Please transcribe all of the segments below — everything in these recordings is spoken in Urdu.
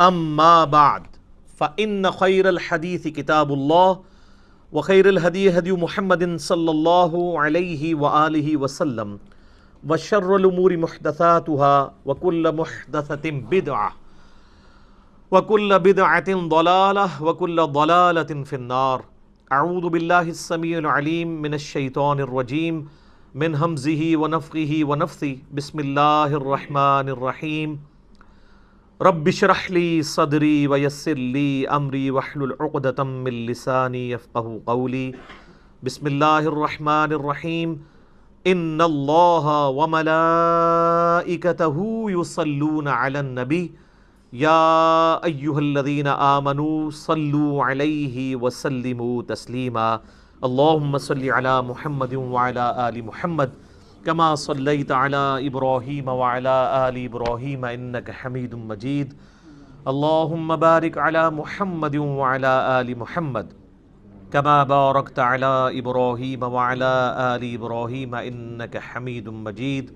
أما بعد فإن خير الحديث كتاب الله وخير الهدي هدي محمد صلى الله عليه وآله وسلم وشر الأمور محدثاتها وكل محدثة بدعة وكل بدعة ضلالة وكل ضلالة في النار. أعوذ بالله السميع العليم من الشيطان الرجيم من همزه ونفخه ونفثه. بسم الله الرحمن الرحيم. رب اشرح لي صدري ويسر لي أمري واحلل عقدة من لساني يفقهوا قولي. بسم الله الرحمن الرحيم. إن الله وملائكته يصلون على النبي. يا أيها الذين آمنوا صلوا عليه وسلموا تسليما. اللهم صل على محمد وعلى آل محمد. كما صليت على إبراهيم وعلى آل إبراهيم إنك حميد مجيد. اللهم بارك على محمد وعلى آل محمد. كما باركت على إبراهيم وعلى آل إبراهيم إنك حميد مجيد.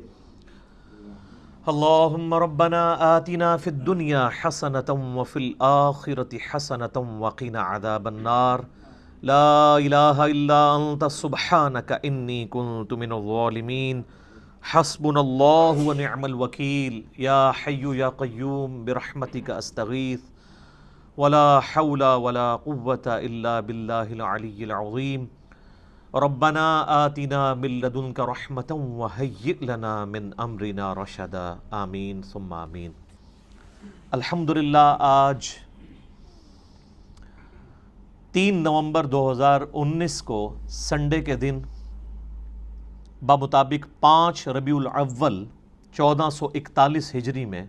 اللهم ربنا آتنا في الدنيا حسنة وفي الآخرة حسنة وقنا عذاب النار. لا إله إلا أنت، سبحانك إني كنت من الظالمين. حسبنا الله ونعم الوكيل. يا حي يا قيوم، برحمتك أستغيث. ولا حول ولا قوة إلا بالله العلي العظيم. ربنا آتنا من لدنك رحمة وهيئ لنا من أمرنا رشدا. آمین ثم آمین الحمدللہ آج تین نومبر دو ہزار انیس کو سنڈے کے دن بمطابق پانچ ربیع الاول چودہ سو اکتالیس ہجری میں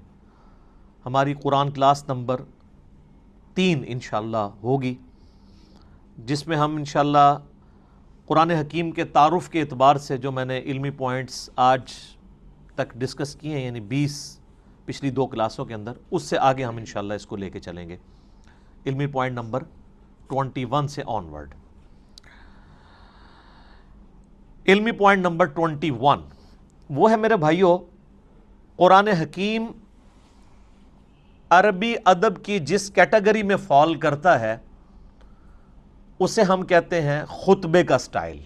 ہماری قرآن کلاس نمبر تین انشاءاللہ ہوگی، جس میں ہم انشاءاللہ قرآن حکیم کے تعارف کے اعتبار سے جو میں نے علمی پوائنٹس آج تک ڈسکس کیے ہیں یعنی بیس پچھلی دو کلاسوں کے اندر، اس سے آگے ہم انشاءاللہ اس کو لے کے چلیں گے۔ علمی پوائنٹ نمبر ٹونٹی ون سے آن ورڈ علمی پوائنٹ نمبر ٹونٹی ون وہ ہے میرے بھائیوں قرآن حکیم عربی ادب کی جس کیٹیگری میں فال کرتا ہے، اسے ہم کہتے ہیں خطبے کا سٹائل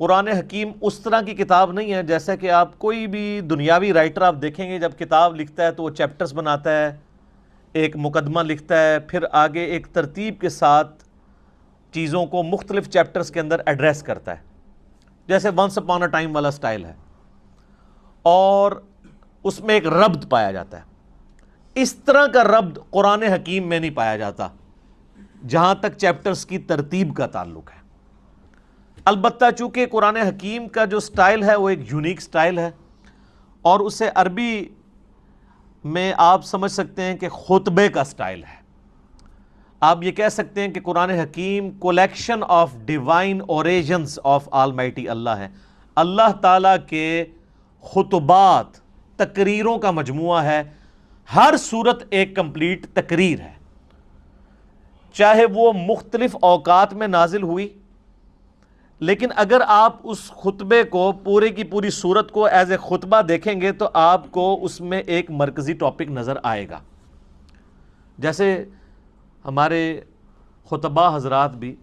قرآن حکیم اس طرح کی کتاب نہیں ہے جیسا کہ آپ کوئی بھی دنیاوی رائٹر آپ دیکھیں گے، جب کتاب لکھتا ہے تو وہ چیپٹرز بناتا ہے ایک مقدمہ لکھتا ہے، پھر آگے ایک ترتیب کے ساتھ چیزوں کو مختلف چیپٹرز کے اندر ایڈریس کرتا ہے۔ جیسے ونس اپان اے ٹائم والا سٹائل ہے۔ اور اس میں ایک ربط پایا جاتا ہے۔ اس طرح کا ربط قرآن حکیم میں نہیں پایا جاتا، جہاں تک چیپٹرز کی ترتیب کا تعلق ہے۔ البتہ چونکہ قرآن حکیم کا جو سٹائل ہے، وہ ایک یونیک سٹائل ہے، اور اسے عربی میں آپ سمجھ سکتے ہیں کہ خطبے کا سٹائل ہے۔ آپ یہ کہہ سکتے ہیں کہ قرآن حکیم collection of divine origins of almighty اللہ ہے۔ اللہ تعالیٰ کے خطبات، تقریروں کا مجموعہ ہے۔ ہر صورت ایک کمپلیٹ تقریر ہے۔ چاہے وہ مختلف اوقات میں نازل ہوئی لیکن اگر آپ اس خطبے کو پورے کی پوری صورت کو ایز اے خطبہ دیکھیں گے تو آپ کو اس میں ایک مرکزی ٹاپک نظر آئے گا۔ جیسے ہمارے خطبہ حضرات بھی،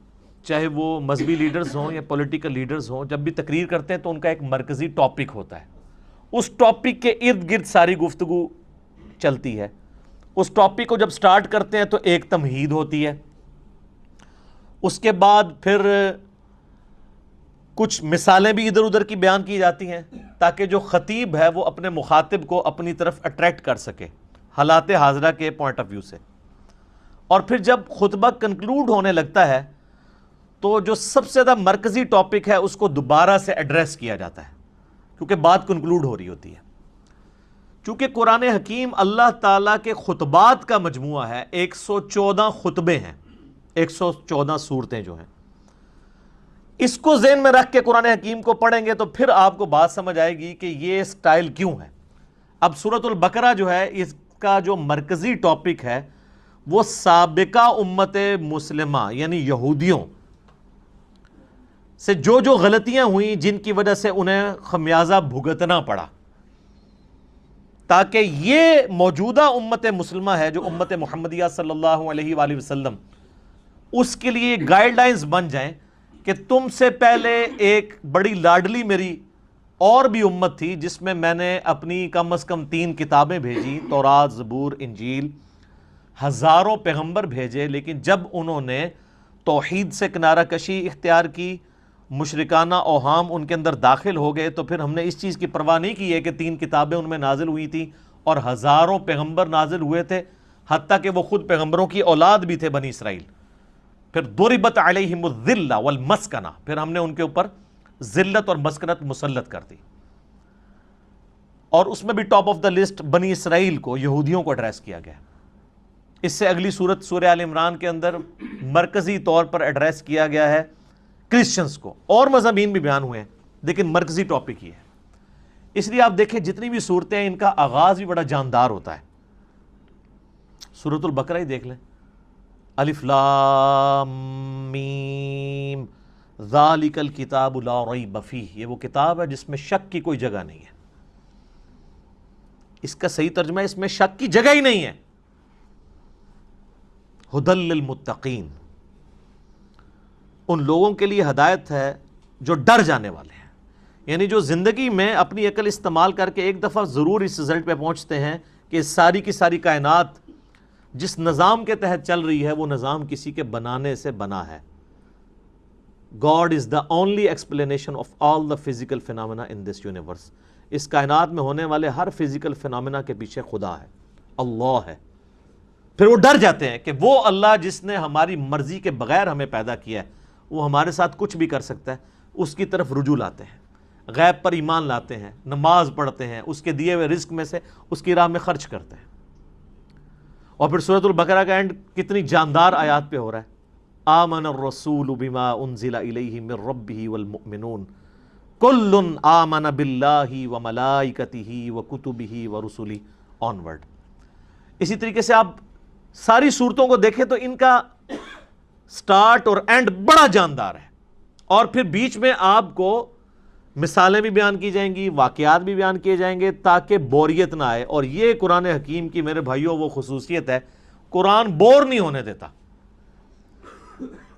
چاہے وہ مذہبی لیڈرز ہوں یا پولیٹیکل لیڈرز ہوں، جب بھی تقریر کرتے ہیں تو ان کا ایک مرکزی ٹاپک ہوتا ہے۔ اس ٹاپک کے ارد گرد ساری گفتگو چلتی ہے۔ اس ٹاپک کو جب سٹارٹ کرتے ہیں تو ایک تمہید ہوتی ہے۔ اس کے بعد پھر کچھ مثالیں بھی ادھر ادھر کی بیان کی جاتی ہیں تاکہ جو خطیب ہے وہ اپنے مخاطب کو اپنی طرف اٹریکٹ کر سکے حالات حاضرہ کے پوائنٹ آف ویو سے۔ اور پھر جب خطبہ کنکلوڈ ہونے لگتا ہے تو جو سب سے زیادہ مرکزی ٹاپک ہے اس کو دوبارہ سے ایڈریس کیا جاتا ہے، کیونکہ بات کنکلوڈ ہو رہی ہوتی ہے۔ چونکہ قرآن حکیم اللہ تعالیٰ کے خطبات کا مجموعہ ہے، ایک سو چودہ خطبے ہیں، ایک سو چودہ صورتیں جو ہیں۔ اس کو ذہن میں رکھ کے قرآن حکیم کو پڑھیں گے تو پھر آپ کو بات سمجھ آئے گی کہ یہ سٹائل کیوں ہے۔ اب صورت البقرہ جو ہے، اس کا جو مرکزی ٹاپک ہے، وہ سابقہ امت مسلمہ یعنی یہودیوں سے جو جو غلطیاں ہوئیں، جن کی وجہ سے انہیں خمیازہ بھگتنا پڑا۔ تاکہ یہ موجودہ امت مسلمہ ہے، جو امت محمدیہ صلی اللہ علیہ وآلہ وسلم، اس کے لیے گائیڈ لائنز بن جائیں۔ کہ تم سے پہلے ایک بڑی لاڈلی میری اور بھی امت تھی جس میں میں نے اپنی کم از کم تین کتابیں بھیجی، تورات، زبور، انجیل، ہزاروں پیغمبر بھیجے، لیکن جب انہوں نے توحید سے کنارہ کشی اختیار کی، مشرکانہ اوہام ان کے اندر داخل ہو گئے، تو پھر ہم نے اس چیز کی پرواہ نہیں کی ہے کہ تین کتابیں ان میں نازل ہوئی تھیں اور ہزاروں پیغمبر نازل ہوئے تھے، حتیٰ کہ وہ خود پیغمبروں کی اولاد بھی تھے بنی اسرائیل۔ پھر دربت علیہم الذلہ والمسکنہ، پھر ہم نے ان کے اوپر ذلت اور مسکنت مسلط کر دی۔ اور اس میں بھی ٹاپ آف دا لسٹ بنی اسرائیل کو، یہودیوں کو ایڈریس کیا گیا۔ اس سے اگلی صورت سورہ آل عمران کے اندر مرکزی طور پر ایڈریس کیا گیا ہے کرسچنس کو۔ اور مضامین بھی بیان ہوئے ہیں، لیکن مرکزی ٹاپک ہی ہے۔ اس لیے آپ دیکھیں، جتنی بھی صورتیں ہیں، ان کا آغاز بھی بڑا جاندار ہوتا ہے۔ سورت البقرہ ہی دیکھ لیں۔ الف لام میم۔ ذالک الکتاب لا ریب فیہ۔ یہ وہ کتاب ہے جس میں شک کی کوئی جگہ نہیں ہے۔ اس کا صحیح ترجمہ ہے، اس میں شک کی جگہ ہی نہیں ہے۔ ہدل للمتقین۔ ان لوگوں کے لیے ہدایت ہے جو ڈر جانے والے ہیں۔ یعنی جو زندگی میں اپنی عقل استعمال کر کے ایک دفعہ ضرور اس رزلٹ پہ پہنچتے ہیں کہ ساری کی ساری کائنات جس نظام کے تحت چل رہی ہے، وہ نظام کسی کے بنانے سے بنا ہے۔ God is the only explanation of all the physical phenomena in this universe اس کائنات میں ہونے والے ہر فزیکل فنامنا کے پیچھے خدا ہے۔ اللہ ہے۔ پھر وہ ڈر جاتے ہیں کہ وہ اللہ جس نے ہماری مرضی کے بغیر ہمیں پیدا کیا ہے، وہ ہمارے ساتھ کچھ بھی کر سکتا ہے، اس کی طرف رجوع لاتے ہیں۔ غیب پر ایمان لاتے ہیں، نماز پڑھتے ہیں، اس کے دیے ہوئے رزق میں سے اس کی راہ میں خرچ کرتے ہیں۔ اور پھر صورت البقرہ کا اینڈ کتنی جاندار آیات پہ ہو رہا ہے۔ آمن الرسول بما انزل الیہ من ربہ والمؤمنون۔ کل آمن باللہ وملائکتہ وکتبہ ورسلہ آنورڈ اسی طریقے سے آپ ساری صورتوں کو دیکھیں تو ان کا سٹارٹ اور اینڈ بڑا جاندار ہے۔ اور پھر بیچ میں آپ کو مثالیں بھی بیان کی جائیں گی، واقعات بھی بیان کیے جائیں گے تاکہ بوریت نہ آئے۔ اور یہ قرآن حکیم کی میرے بھائیوں، وہ خصوصیت ہے، قرآن بور نہیں ہونے دیتا۔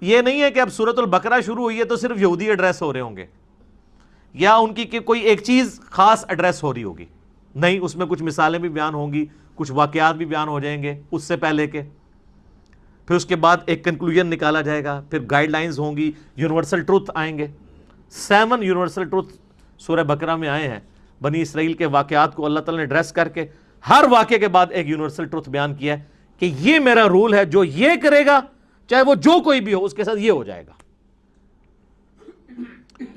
یہ نہیں ہے کہ اب صورت البقرہ شروع ہوئی ہے تو صرف یہودی ایڈریس ہو رہے ہوں گے، یا ان کی کوئی ایک چیز خاص ایڈریس ہو رہی ہوگی۔ نہیں، اس میں کچھ مثالیں بھی بیان ہوں گی، کچھ واقعات بھی بیان ہو جائیں گے اس سے پہلے کے۔ پھر اس کے بعد ایک کنکلوژن نکالا جائے گا، پھر گائیڈ لائنز ہوں گی یونیورسل ٹروتھ آئیں گے۔ سیون یونیورسل ٹروتھ سورہ بکرا میں آئے ہیں۔ بنی اسرائیل کے واقعات کو اللہ تعالیٰ نے ڈریس کر کے ہر واقعے کے بعد ایک یونیورسل ٹروتھ بیان کیا ہے کہ یہ میرا رول ہے، جو یہ کرے گا، چاہے وہ جو کوئی بھی ہو، اس کے ساتھ یہ ہو جائے گا۔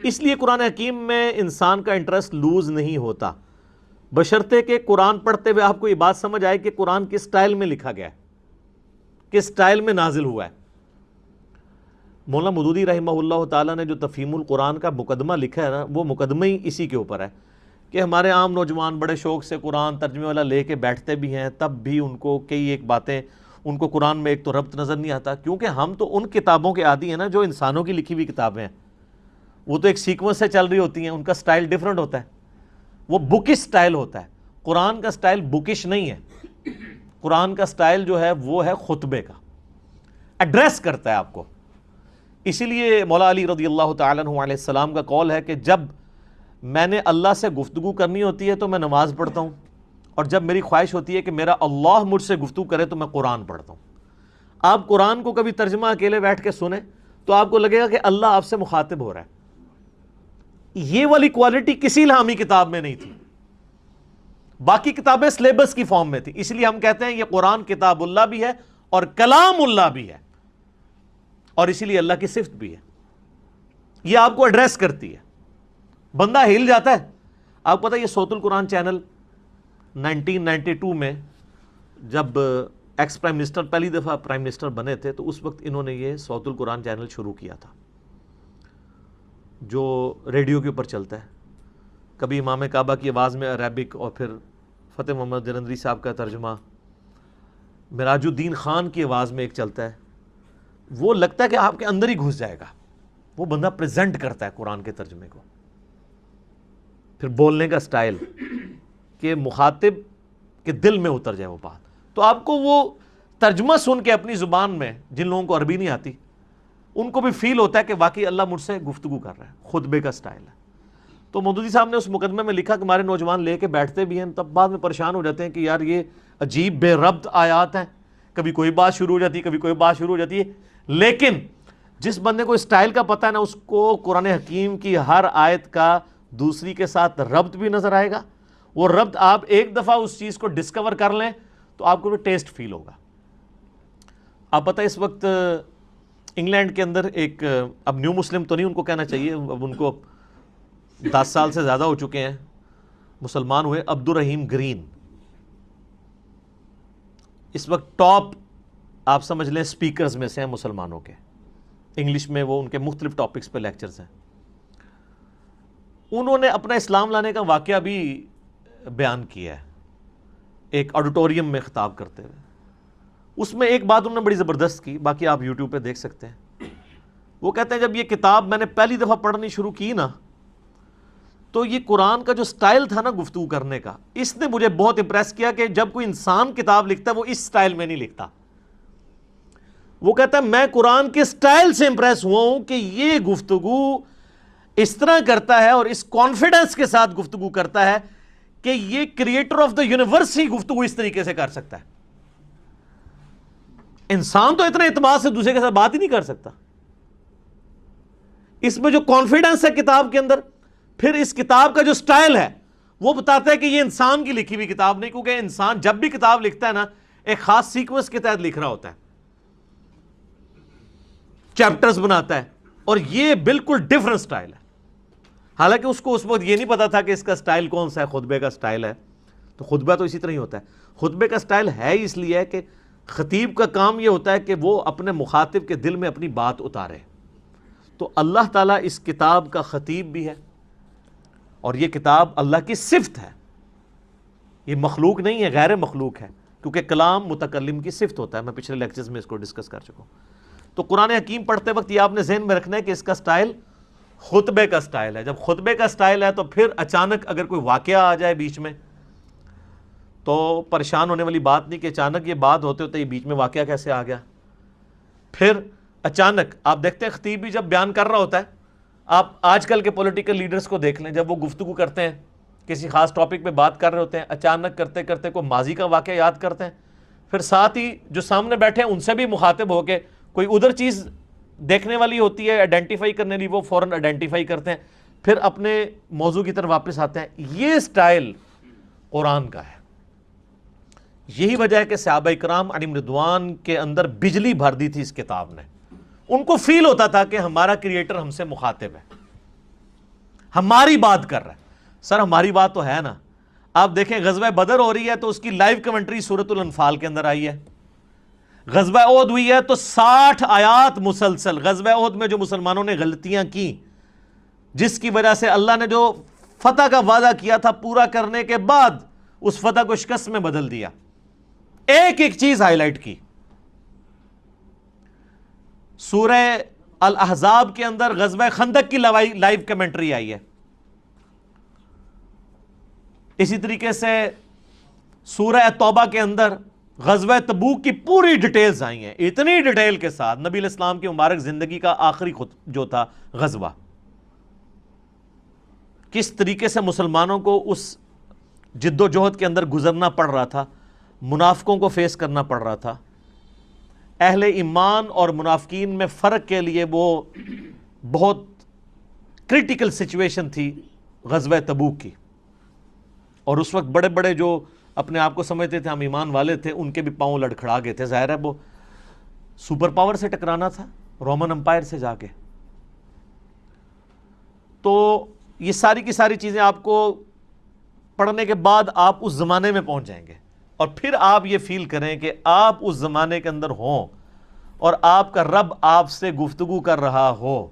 اس لیے قرآن حکیم میں انسان کا انٹرسٹ لوز نہیں ہوتا۔ بشرتے کہ قرآن پڑھتے ہوئے آپ کو یہ بات سمجھ آئے کہ قرآن کس سٹائل میں لکھا گیا ہے، کس سٹائل میں نازل ہوا ہے۔ مولانا مدودی رحمہ اللہ تعالیٰ نے جو تفہیم القرآن کا مقدمہ لکھا ہے نا، وہ مقدمہ ہی اسی کے اوپر ہے کہ ہمارے عام نوجوان بڑے شوق سے قرآن ترجمے والا لے کے بیٹھتے بھی ہیں، تب بھی ان کو کئی ایک باتیں، ان کو قرآن میں ایک تو ربط نظر نہیں آتا، کیونکہ ہم تو ان کتابوں کے عادی ہیں نا جو انسانوں کی لکھی ہوئی کتابیں ہیں۔ وہ تو ایک سیکوینس سے چل رہی ہوتی ہیں، ان کا سٹائل ڈیفرنٹ ہوتا ہے۔ وہ بکش سٹائل ہوتا ہے۔ قرآن کا سٹائل بکش نہیں ہے۔ قرآن کا سٹائل جو ہے، وہ ہے خطبے کا۔ ایڈریس کرتا ہے آپ کو۔ اسی لیے مولا علی رضی اللہ تعالیٰ عنہ علیہ السلام کا کال ہے کہ جب میں نے اللہ سے گفتگو کرنی ہوتی ہے تو میں نماز پڑھتا ہوں اور جب میری خواہش ہوتی ہے کہ میرا اللہ مجھ سے گفتگو کرے تو میں قرآن پڑھتا ہوں۔ آپ قرآن کو کبھی ترجمہ اکیلے بیٹھ کے سنیں تو آپ کو لگے گا کہ اللہ آپ سے مخاطب ہو رہا ہے۔ یہ والی کوالٹی کسی لہامی کتاب میں نہیں تھی۔ باقی کتابیں سلیبس کی فارم میں تھی۔ اس لیے ہم کہتے ہیں یہ قرآن کتاب اللہ بھی ہے اور کلام اللہ بھی ہے۔ اور اسی لیے اللہ کی صفت بھی ہے۔ یہ آپ کو ایڈریس کرتی ہے۔ بندہ ہل جاتا ہے۔ آپ پتا یہ سوت القرآن چینل نائنٹین نائنٹی ٹو میں جب ایکس پرائم منسٹر پہلی دفعہ پرائم منسٹر بنے تھے تو اس وقت انہوں نے یہ سعود القرآن چینل شروع کیا تھا۔ جو ریڈیو کے اوپر چلتا ہے۔ کبھی امام کعبہ کی آواز میں عربک اور پھر فتح محمد جلندری صاحب کا ترجمہ۔ مراج الدین خان کی آواز میں ایک چلتا ہے۔ وہ لگتا ہے کہ آپ کے اندر ہی گھس جائے گا۔ وہ بندہ پریزنٹ کرتا ہے قرآن کے ترجمے کو۔ پھر بولنے کا سٹائل کہ مخاطب کے دل میں اتر جائے وہ بات۔ تو آپ کو وہ ترجمہ سن کے اپنی زبان میں جن لوگوں کو عربی نہیں آتی، ان کو بھی فیل ہوتا ہے کہ واقعی اللہ مجھ سے گفتگو کر رہا ہے، خطبے کا سٹائل ہے۔ تو مودودی صاحب نے اس مقدمے میں لکھا کہ ہمارے نوجوان لے کے بیٹھتے بھی ہیں، تب بعد میں پریشان ہو جاتے ہیں کہ یار یہ عجیب بے ربط آیات ہیں۔ کبھی کوئی بات شروع ہو جاتی ہے کبھی کوئی بات شروع ہو جاتی ہے۔ لیکن جس بندے کو اسٹائل کا پتہ ہے نا، اس کو قرآن حکیم کی ہر آیت کا دوسری کے ساتھ ربط بھی نظر آئے گا۔ وہ ربط آپ ایک دفعہ اس چیز کو ڈسکور کر لیں تو آپ کو بھی ٹیسٹ فیل ہوگا۔ آپ پتہ اس وقت انگلینڈ کے اندر ایک، اب نیو مسلم تو نہیں ان کو کہنا چاہیے، اب ان کو دس سال سے زیادہ ہو چکے ہیں۔ مسلمان ہوئے عبد الرحیم گرین۔ اس وقت ٹاپ آپ سمجھ لیں سپیکرز میں سے ہیں مسلمانوں کے۔ انگلش میں وہ ان کے مختلف ٹاپکس پہ لیکچرز ہیں۔ انہوں نے اپنا اسلام لانے کا واقعہ بھی بیان کیا ہے۔ ایک آڈیٹوریم میں خطاب کرتے ہوئے۔ اس میں ایک بات انہوں نے بڑی زبردست کی، باقی آپ یوٹیوب پہ دیکھ سکتے ہیں۔ وہ کہتے ہیں، جب یہ کتاب میں نے پہلی دفعہ پڑھنی شروع کی نا، تو یہ قرآن کا جو سٹائل تھا نا گفتگو کرنے کا، اس نے مجھے بہت امپریس کیا کہ جب کوئی انسان کتاب لکھتا ہے، وہ اس سٹائل میں نہیں لکھتا۔ وہ کہتا ہے، میں قرآن کے سٹائل سے امپریس ہوا ہوں کہ یہ گفتگو اس طرح کرتا ہے اور اس کانفیڈنس کے ساتھ گفتگو کرتا ہے کہ یہ کریٹر آف دا یونیورس ہی گفتگو اس طریقے سے کر سکتا ہے۔ انسان تو اتنا اعتماد سے دوسرے کے ساتھ بات ہی نہیں کر سکتا۔ اس میں جو کانفیڈنس ہے کتاب کے اندر، پھر اس کتاب کا جو سٹائل ہے، وہ بتاتا ہے کہ یہ انسان کی لکھی ہوئی کتاب نہیں، کیونکہ انسان جب بھی کتاب لکھتا ہے نا، ایک خاص سیکوینس کے تحت لکھ رہا ہوتا ہے۔ چیپٹرز بناتا ہے اور یہ بالکل ڈفرنٹ سٹائل ہے۔ حالانکہ اس کو اس وقت یہ نہیں پتا تھا کہ اس کا سٹائل کون سا ہے، خطبے کا سٹائل ہے۔ تو خطبہ تو اسی طرح ہی ہوتا ہے۔ خطبے کا سٹائل ہے اس لیے کہ خطیب کا کام یہ ہوتا ہے کہ وہ اپنے مخاطب کے دل میں اپنی بات اتارے۔ تو اللہ تعالیٰ اس کتاب کا خطیب بھی ہے اور یہ کتاب اللہ کی صفت ہے۔ یہ مخلوق نہیں ہے، غیر مخلوق ہے، کیونکہ کلام متکلم کی صفت ہوتا ہے۔ میں پچھلے لیکچرز میں اس کو ڈسکس کر چکا ہوں۔ تو قرآن حکیم پڑھتے وقت یہ آپ نے ذہن میں رکھنا ہے کہ اس کا سٹائل خطبے کا سٹائل ہے۔ جب خطبے کا سٹائل ہے تو پھر اچانک اگر کوئی واقعہ آ جائے بیچ میں تو پریشان ہونے والی بات نہیں کہ اچانک یہ بات ہوتے ہوتے یہ بیچ میں واقعہ کیسے آ گیا۔ پھر اچانک آپ دیکھتے ہیں خطیب بھی جب بیان کر رہا ہوتا ہے، آپ آج کل کے پولیٹیکل لیڈرز کو دیکھ لیں، جب وہ گفتگو کرتے ہیں، کسی خاص ٹاپک پہ بات کر رہے ہوتے ہیں، اچانک کرتے کرتے کوئی ماضی کا واقعہ یاد کرتے ہیں، پھر ساتھ ہی جو سامنے بیٹھے ہیں، ان سے بھی مخاطب ہو کے کوئی ادھر چیز دیکھنے والی ہوتی ہے آئیڈینٹیفائی کرنے لی وہ فوراً آئیڈینٹیفائی کرتے ہیں، پھر اپنے موضوع کی طرف واپس آتے ہیں۔ یہ سٹائل قرآن کا ہے۔ یہی وجہ ہے کہ صحابہ اکرام علی مردوان کے اندر بجلی بھر دی تھی اس کتاب نے۔ ان کو فیل ہوتا تھا کہ ہمارا کریٹر ہم سے مخاطب ہے۔ ہماری بات کر رہا ہے۔ سر، ہماری بات تو ہے نا۔ آپ دیکھیں، غزوہ بدر ہو رہی ہے تو اس کی لائیو کمنٹری سورت الانفال کے اندر آئی ہے۔ غزوہ عہد ہوئی ہے تو ساٹھ آیات مسلسل، غزوہ عہد میں جو مسلمانوں نے غلطیاں کی، جس کی وجہ سے اللہ نے جو فتح کا وعدہ کیا تھا پورا کرنے کے بعد اس فتح کو شکست میں بدل دیا۔ ایک ایک چیز ہائی لائٹ کی۔ سورہ الاحزاب کے اندر غزوہ خندق کی لائیو کمنٹری آئی ہے۔ اسی طریقے سے سورہ توبہ کے اندر غزوہ تبوک کی پوری ڈیٹیلز آئی ہیں، اتنی ڈیٹیل کے ساتھ نبی الاسلام کی مبارک زندگی کا آخری خود جو تھا غزوہ۔ کس طریقے سے مسلمانوں کو اس جد و جہد کے اندر گزرنا پڑ رہا تھا، منافقوں کو فیس کرنا پڑ رہا تھا، اہل ایمان اور منافقین میں فرق کے لیے وہ بہت کرٹیکل سچویشن تھی غزوہ تبوک کی۔ اور اس وقت بڑے بڑے جو اپنے آپ کو سمجھتے تھے، ہم ایمان والے تھے، ان کے بھی پاؤں لڑکھڑا گئے تھے۔ ظاہر ہے وہ سپر پاور سے ٹکرانا تھا، رومن امپائر سے جا کے۔ تو یہ ساری کی ساری چیزیں آپ کو پڑھنے کے بعد آپ اس زمانے میں پہنچ جائیں گے۔ اور پھر آپ یہ فیل کریں کہ آپ اس زمانے کے اندر ہوں اور آپ کا رب آپ سے گفتگو کر رہا ہو۔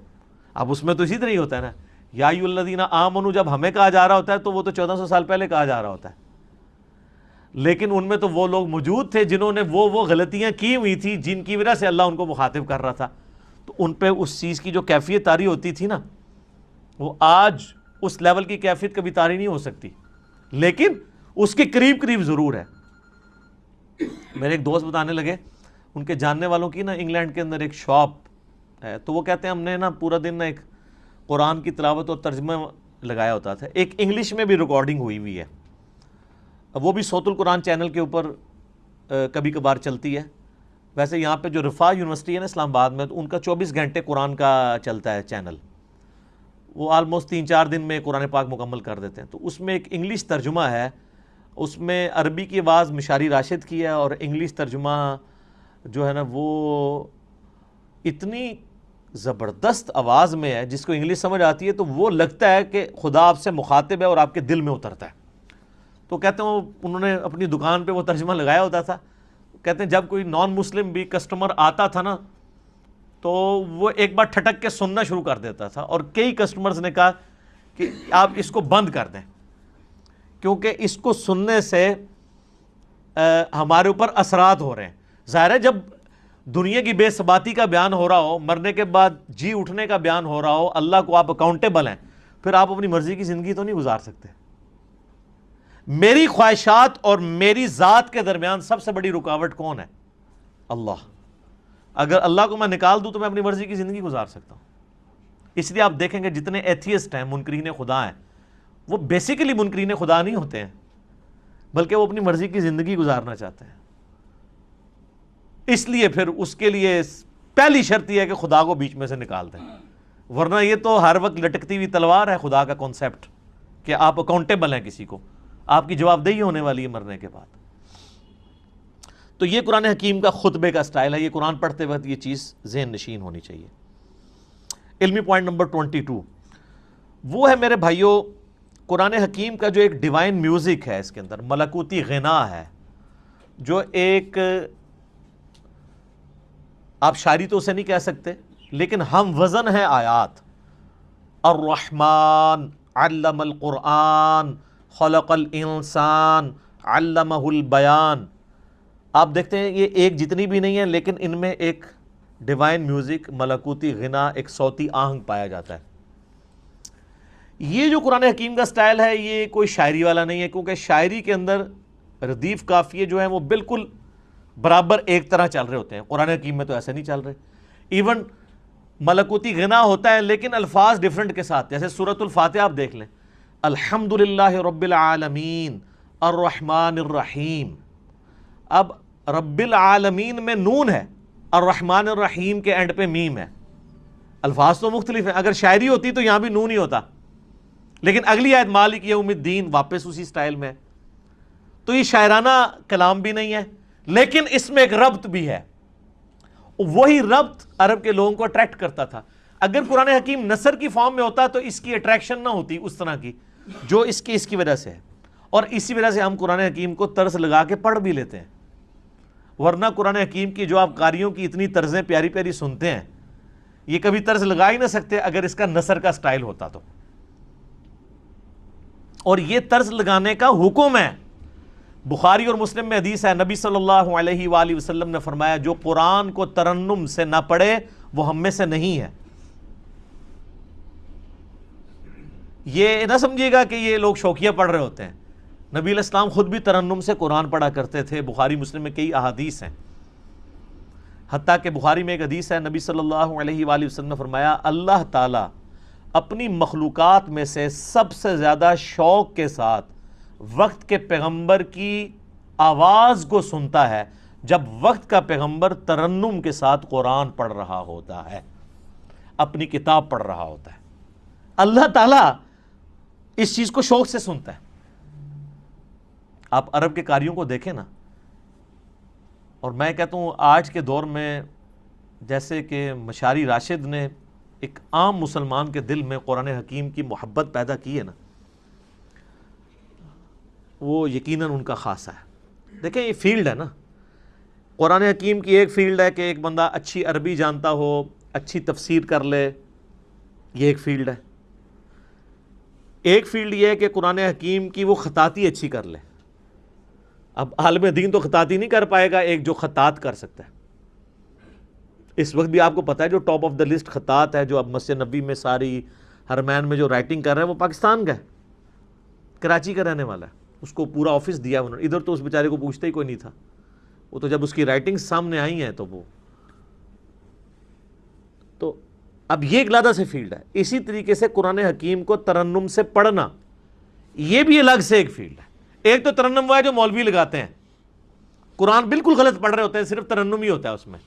اب اس میں تو اسی طرح ہی ہوتا ہے نا۔ یا الدینہ آمنو جب ہمیں کہا جا رہا ہوتا ہے تو وہ تو چودہ سو سال پہلے کہا جا رہا ہوتا ہے۔ لیکن ان میں تو وہ لوگ موجود تھے جنہوں نے وہ وہ غلطیاں کی ہوئی تھی جن کی وجہ سے اللہ ان کو مخاطب کر رہا تھا۔ تو ان پہ اس چیز کی جو کیفیت تاری ہوتی تھی نا، وہ آج اس لیول کی کیفیت کبھی تاری نہیں ہو سکتی۔ لیکن اس کے قریب قریب ضرور ہے۔ میرے ایک دوست بتانے لگے، ان کے جاننے والوں کی نا انگلینڈ کے اندر ایک شاپ ہے۔ تو وہ کہتے ہیں، ہم نے نا پورا دن نا ایک قرآن کی تلاوت اور ترجمہ لگایا ہوتا تھا۔ ایک انگلش میں بھی ریکارڈنگ ہوئی ہوئی ہے۔ وہ بھی سوت القرآن چینل کے اوپر کبھی کبھار چلتی ہے۔ ویسے یہاں پہ جو رفا یونیورسٹی ہے نا اسلام آباد میں تو ان کا چوبیس گھنٹے قرآن کا چلتا ہے چینل۔ وہ آلموسٹ تین چار دن میں قرآن پاک مکمل کر دیتے ہیں۔ تو اس میں ایک انگلش ترجمہ ہے۔ اس میں عربی کی آواز مشاری راشد کی ہے اور انگلش ترجمہ جو ہے نا وہ اتنی زبردست آواز میں ہے، جس کو انگلش سمجھ آتی ہے تو وہ لگتا ہے کہ خدا آپ سے مخاطب ہے اور آپ کے دل میں اترتا ہے۔ تو کہتے ہیں وہ، انہوں نے اپنی دکان پہ وہ ترجمہ لگایا ہوتا تھا۔ کہتے ہیں جب کوئی نان مسلم بھی کسٹمر آتا تھا نا، تو وہ ایک بار ٹھٹک کے سننا شروع کر دیتا تھا۔ اور کئی کسٹمرز نے کہا کہ آپ اس کو بند کر دیں۔ کیونکہ اس کو سننے سے ہمارے اوپر اثرات ہو رہے ہیں۔ ظاہر ہے، جب دنیا کی بے ثباتی کا بیان ہو رہا ہو، مرنے کے بعد جی اٹھنے کا بیان ہو رہا ہو، اللہ کو آپ اکاؤنٹیبل ہیں۔ پھر آپ اپنی مرضی کی زندگی تو نہیں گزار سکتے۔ میری خواہشات اور میری ذات کے درمیان سب سے بڑی رکاوٹ کون ہے؟ اللہ۔ اگر اللہ کو میں نکال دوں تو میں اپنی مرضی کی زندگی گزار سکتا ہوں۔ اس لیے آپ دیکھیں گے جتنے ایتھیسٹ ہیں، منکرین خدا ہیں۔ وہ بیسیکلی منکرین خدا نہیں ہوتے ہیں، بلکہ وہ اپنی مرضی کی زندگی گزارنا چاہتے ہیں۔ اس لیے پھر اس کے لیے پہلی شرط یہ ہے کہ خدا کو بیچ میں سے نکال دیں۔ ورنہ یہ تو ہر وقت لٹکتی ہوئی تلوار ہے خدا کا کانسیپٹ کہ آپ اکاؤنٹیبل ہیں کسی کو۔ آپ کی جواب دہی ہونے والی ہے مرنے کے بعد۔ تو یہ قرآن حکیم کا خطبے کا سٹائل ہے، یہ قرآن پڑھتے وقت یہ چیز ذہن نشین ہونی چاہیے۔ علمی پوائنٹ نمبر ٹوئنٹی ٹو۔ وہ ہے میرے بھائیوں قرآن حکیم کا جو ایک ڈیوائن میوزک ہے اس کے اندر، ملکوتی غنا ہے، جو ایک، آپ شاعری تو اسے نہیں کہہ سکتے، لیکن ہم وزن ہے آیات۔ الرحمن علم القرآن خلق الانسان، علمہ البیان۔ آپ دیکھتے ہیں یہ ایک جتنی بھی نہیں ہے، لیکن ان میں ایک ڈیوائن میوزک ملکوتی غنا، ایک صوتی آہنگ پایا جاتا ہے۔ یہ جو قرآن حکیم کا سٹائل ہے، یہ کوئی شاعری والا نہیں ہے، کیونکہ شاعری کے اندر ردیف کافیے جو ہیں، وہ بالکل برابر ایک طرح چل رہے ہوتے ہیں۔ قرآن حکیم میں تو ایسے نہیں چل رہے۔ ایون ملکوتی غنا ہوتا ہے، لیکن الفاظ ڈیفرنٹ کے ساتھ، جیسے صورت الفاتحہ آپ دیکھ لیں۔ الحمد للہ رب العالمین الرحمن الرحیم۔ اب رب العالمین میں نون ہے، الرحمن الرحیم کے اینڈ پہ میم ہے۔ الفاظ تو مختلف ہیں، اگر شاعری ہوتی تو یہاں بھی نون ہی ہوتا۔ لیکن اگلی آیت مالک یوم الدین واپس اسی سٹائل میں تو یہ شاعرانہ کلام بھی نہیں ہے، لیکن اس میں ایک ربط بھی ہے۔ وہی ربط عرب کے لوگوں کو اٹریکٹ کرتا تھا۔ اگر قرآن حکیم نصر کی فارم میں ہوتا تو اس کی اٹریکشن نہ ہوتی اس طرح کی، جو اس کی اس کی وجہ سے ہے۔ اور اسی وجہ سے ہم قرآن حکیم کو طرز لگا کے پڑھ بھی لیتے ہیں۔ ورنہ قرآن حکیم کی جو آپ قاریوں کی اتنی طرزیں پیاری پیاری سنتے ہیں، یہ کبھی طرز لگا ہی نہ سکتے اگر اس کا نثر کا سٹائل ہوتا تو۔ اور یہ طرز لگانے کا حکم ہے۔ بخاری اور مسلم میں حدیث ہے، نبی صلی اللہ علیہ وآلہ وسلم نے فرمایا، جو قرآن کو ترنم سے نہ پڑھے، وہ ہم میں سے نہیں ہے۔ یہ نہ سمجھیے گا کہ یہ لوگ شوقیہ پڑھ رہے ہوتے ہیں۔ نبی علیہ السلام خود بھی ترنم سے قرآن پڑھا کرتے تھے۔ بخاری مسلم میں کئی احادیث ہیں۔ حتیٰ کہ بخاری میں ایک حدیث ہے، نبی صلی اللہ علیہ وآلہ وسلم نے فرمایا، اللہ تعالیٰ اپنی مخلوقات میں سے سب سے زیادہ شوق کے ساتھ وقت کے پیغمبر کی آواز کو سنتا ہے۔ جب وقت کا پیغمبر ترنم کے ساتھ قرآن پڑھ رہا ہوتا ہے، اپنی کتاب پڑھ رہا ہوتا ہے۔ اللہ تعالیٰ اس چیز کو شوق سے سنتا ہے۔ آپ عرب کے کاریوں کو دیکھیں نا۔ اور میں کہتا ہوں آج کے دور میں جیسے کہ مشاری راشد نے ایک عام مسلمان کے دل میں قرآن حکیم کی محبت پیدا کی ہے نا۔ وہ یقیناً ان کا خاصہ ہے۔ دیکھیں یہ فیلڈ ہے نا۔ قرآن حکیم کی ایک فیلڈ ہے کہ ایک بندہ اچھی عربی جانتا ہو، اچھی تفسیر کر لے، یہ ایک فیلڈ ہے۔ ایک فیلڈ یہ ہے کہ قرآن حکیم کی وہ خطاطی اچھی کر لے۔ اب عالم دین تو خطاطی نہیں کر پائے گا، ایک جو خطاط کر سکتا ہے۔ اس وقت بھی آپ کو پتا ہے جو ٹاپ آف دا لسٹ خطاط ہے، جو اب مسجد نبی میں ساری ہرمین میں جو رائٹنگ کر رہے ہیں، وہ پاکستان کا ہے۔ کراچی کا رہنے والا ہے۔ اس کو پورا آفس دیا انہوں نے۔ ادھر تو اس بیچارے کو پوچھتا ہی کوئی نہیں تھا۔ وہ تو جب اس کی رائٹنگ سامنے آئی ہیں تو وہ تو اب یہ ایک لادہ سے فیلڈ ہے۔ اسی طریقے سے قرآن حکیم کو ترنم سے پڑھنا، یہ بھی الگ سے ایک فیلڈ ہے۔ ایک تو ترنم وہ ہے جو مولوی لگاتے ہیں۔ قرآن بالکل غلط پڑھ رہے ہوتے ہیں، صرف ترنم ہی ہوتا ہے اس میں۔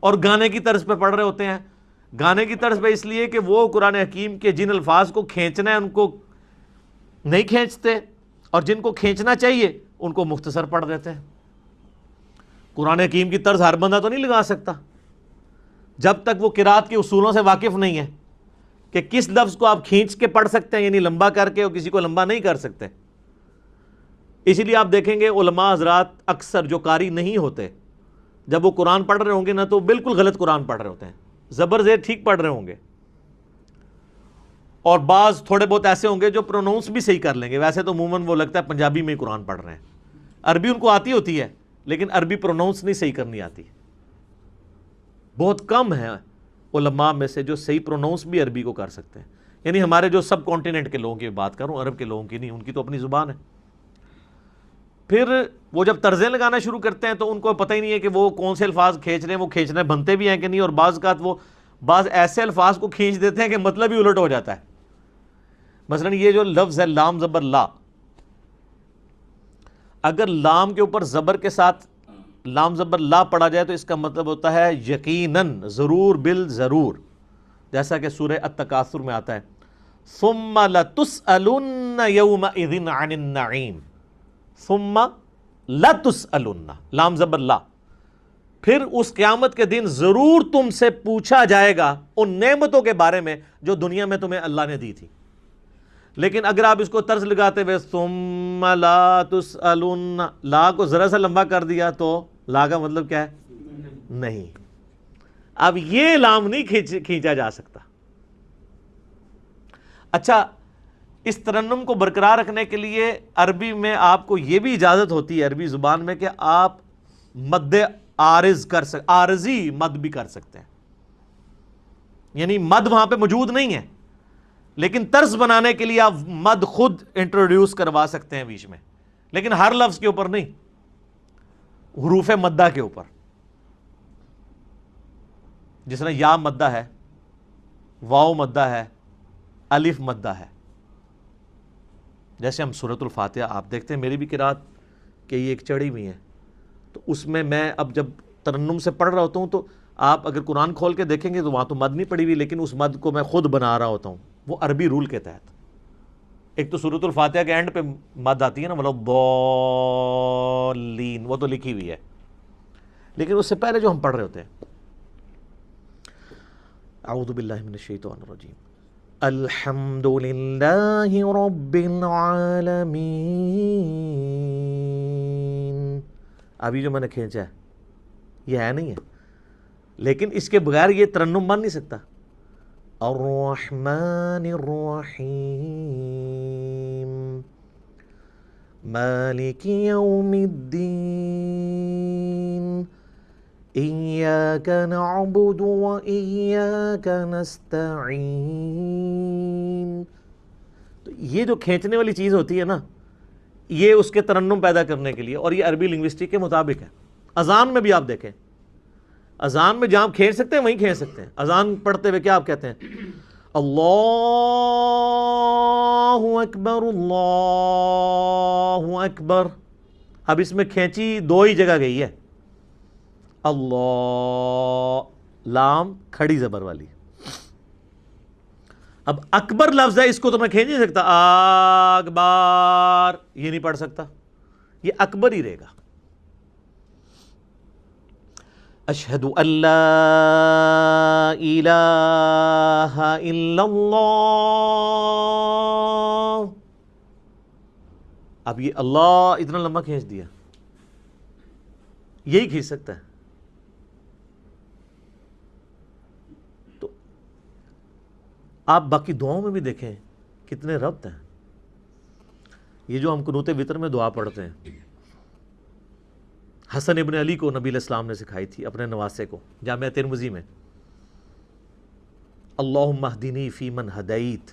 اور گانے کی طرز پہ پڑھ رہے ہوتے ہیں۔ گانے کی طرز پہ اس لیے کہ وہ قرآن حکیم کے جن الفاظ کو کھینچنا ہے، ان کو نہیں کھینچتے۔ اور جن کو کھینچنا چاہیے، ان کو مختصر پڑھ دیتے ہیں۔ قرآن حکیم کی طرز ہر بندہ تو نہیں لگا سکتا۔ جب تک وہ کراط کے اصولوں سے واقف نہیں ہے کہ کس لفظ کو آپ کھینچ کے پڑھ سکتے ہیں یعنی لمبا کر کے اور کسی کو لمبا نہیں کر سکتے۔ اسی لیے آپ دیکھیں گے علماء حضرات اکثر جو قاری نہیں ہوتے، جب وہ قرآن پڑھ رہے ہوں گے نا تو بالکل غلط قرآن پڑھ رہے ہوتے ہیں۔ زبر زیر ٹھیک پڑھ رہے ہوں گے۔ اور بعض تھوڑے بہت ایسے ہوں گے جو پروناؤنس بھی صحیح کر لیں گے۔ ویسے تو عموماً وہ لگتا ہے پنجابی میں ہی قرآن پڑھ رہے ہیں۔ عربی ان کو آتی ہوتی ہے، لیکن عربی پروناؤنس نہیں صحیح کرنی آتی۔ بہت کم ہے علماء میں سے جو صحیح پروناؤنس بھی عربی کو کر سکتے ہیں۔ یعنی ہمارے جو سب کانٹیننٹ کے لوگوں کی بات کروں، عرب کے لوگوں کی نہیں، ان کی تو اپنی زبان ہے۔ پھر وہ جب طرزیں لگانا شروع کرتے ہیں تو ان کو پتہ ہی نہیں ہے کہ وہ کون سے الفاظ کھینچ رہے ہیں، وہ کھینچنے بنتے بھی ہیں کہ نہیں، اور بعض کا وہ بعض ایسے الفاظ کو کھینچ دیتے ہیں کہ مطلب ہی الٹ ہو جاتا ہے۔ مثلا یہ جو لفظ ہے لام زبر لا، اگر لام کے اوپر زبر کے ساتھ لام زبر لا پڑا جائے تو اس کا مطلب ہوتا ہے یقیناً، ضرور بل ضرور۔ جیسا کہ سورہ التکاثر میں آتا ہے۔ ثم لتسألن يومئذ عن النعیم ثم لتسألن لام زبر لا۔ پھر اس قیامت کے دن ضرور تم سے پوچھا جائے گا ان نعمتوں کے بارے میں جو دنیا میں تمہیں اللہ نے دی تھی۔ لیکن اگر آپ اس کو طرز لگاتے ہوئے ثم لا تسألن لا کو ذرا سا لمبا کر دیا تو لا کا مطلب کیا ہے؟ نہیں۔ اب یہ لام نہیں کھینچا جا سکتا۔ اچھا اس ترنم کو برقرار رکھنے کے لیے عربی میں آپ کو یہ بھی اجازت ہوتی ہے، عربی زبان میں کہ آپ مد آرز کر سک آرزی مد بھی کر سکتے ہیں۔ یعنی مد وہاں پہ موجود نہیں ہے، لیکن طرز بنانے کے لیے آپ مد خود انٹروڈیوس کروا سکتے ہیں بیچ میں۔ لیکن ہر لفظ کے اوپر نہیں۔ حروف مدہ کے اوپر۔ جس نے یا مدہ ہے واؤ مدہ ہے، الف مدہ ہے۔ جیسے ہم صورت الفاتحہ، آپ دیکھتے ہیں میری بھی کراط کہ یہ ایک چڑھی ہوئی ہے تو اس میں میں اب جب ترنم سے پڑھ رہا ہوتا ہوں تو آپ اگر قرآن کھول کے دیکھیں گے تو وہاں تو مد نہیں پڑی ہوئی، لیکن اس مد کو میں خود بنا رہا ہوتا ہوں۔ وہ عربی رول کے تحت۔ ایک تو صورت الفاتحہ کے اینڈ پہ مد آتی ہے نا مطلب بولین وہ تو لکھی ہوئی ہے۔ لیکن اس سے پہلے جو ہم پڑھ رہے ہوتے ہیں۔ اعوذ باللہ من الشیطان الرجیم۔ الحمد للہ رب العالمین۔ ابھی جو میں نے کھینچا ہے، یہ ہے نہیں ہے۔ لیکن اس کے بغیر یہ ترنم بن نہیں سکتا۔ الرحمن الرحیم مالک یوم الدین ایاک نعبد و ایاک نستعین تو یہ جو کھینچنے والی چیز ہوتی ہے نا، یہ اس کے ترنم پیدا کرنے کے لیے اور یہ عربی لنگوسٹک کے مطابق ہے۔ اذان میں بھی آپ دیکھیں۔ اذان میں جہاں کھینچ سکتے ہیں وہیں کھینچ سکتے ہیں۔ اذان پڑھتے ہوئے کیا آپ کہتے ہیں؟ اللہ اکبر اللہ اکبر۔ اب اس میں کھینچی دو ہی جگہ گئی ہے۔ اللہ، لام، کھڑی زبر والی۔ اب اکبر لفظ ہے، اس کو تو میں کھینچ نہیں سکتا۔ اکبر، یہ نہیں پڑھ سکتا۔ یہ اکبر ہی رہے گا۔ اشہد اللہ الہ الا اللہ اب یہ اللہ اتنا لمبا کھینچ دیا۔ یہی کھینچ سکتا ہے۔ تو آپ باقی دعاؤں میں بھی دیکھیں کتنے ربط ہیں۔ یہ جو ہم قنوت وطر میں دعا پڑھتے ہیں۔ حسن ابن علی کو نبی الاسلام نے سکھائی تھی اپنے نواسے کو، جامعہ ترمزی میں۔ اللہم اہدنی فی من ہدیت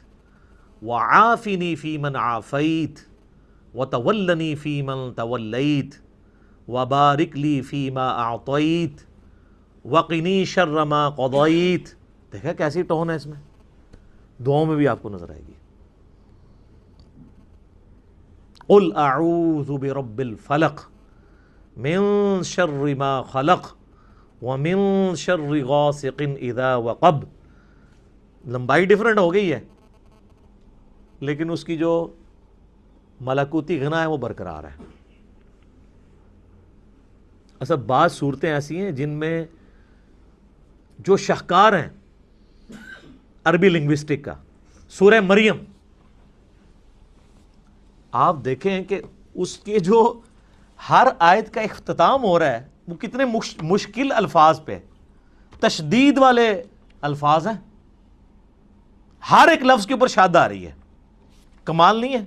وعافنی فی من عافیت وتولنی فی من تولیت وبارک لی فی ما اعطیت وقنی شر ما قضیت۔ دیکھا کیسی ٹون ہے اس میں؟ دعاؤں میں بھی آپ کو نظر آئے گی۔ قل اعوذ برب الفلق۔ من شر ما خلق ومن شر غاسق اذا وقب۔ لمبائی ڈیفرنٹ ہو گئی ہے۔ لیکن اس کی جو ملکوتی غنا ہے وہ برقرار ہے اصل بعض صورتیں ایسی ہیں جن میں جو شہکار ہیں عربی لنگوسٹک کا، سورہ مریم۔ آپ دیکھیں کہ اس کے جو ہر آیت کا اختتام ہو رہا ہے۔ وہ کتنے مشکل الفاظ پہ۔ تشدید والے الفاظ ہیں۔ ہر ایک لفظ کے اوپر شاد آ رہی ہے۔ کمال نہیں ہے۔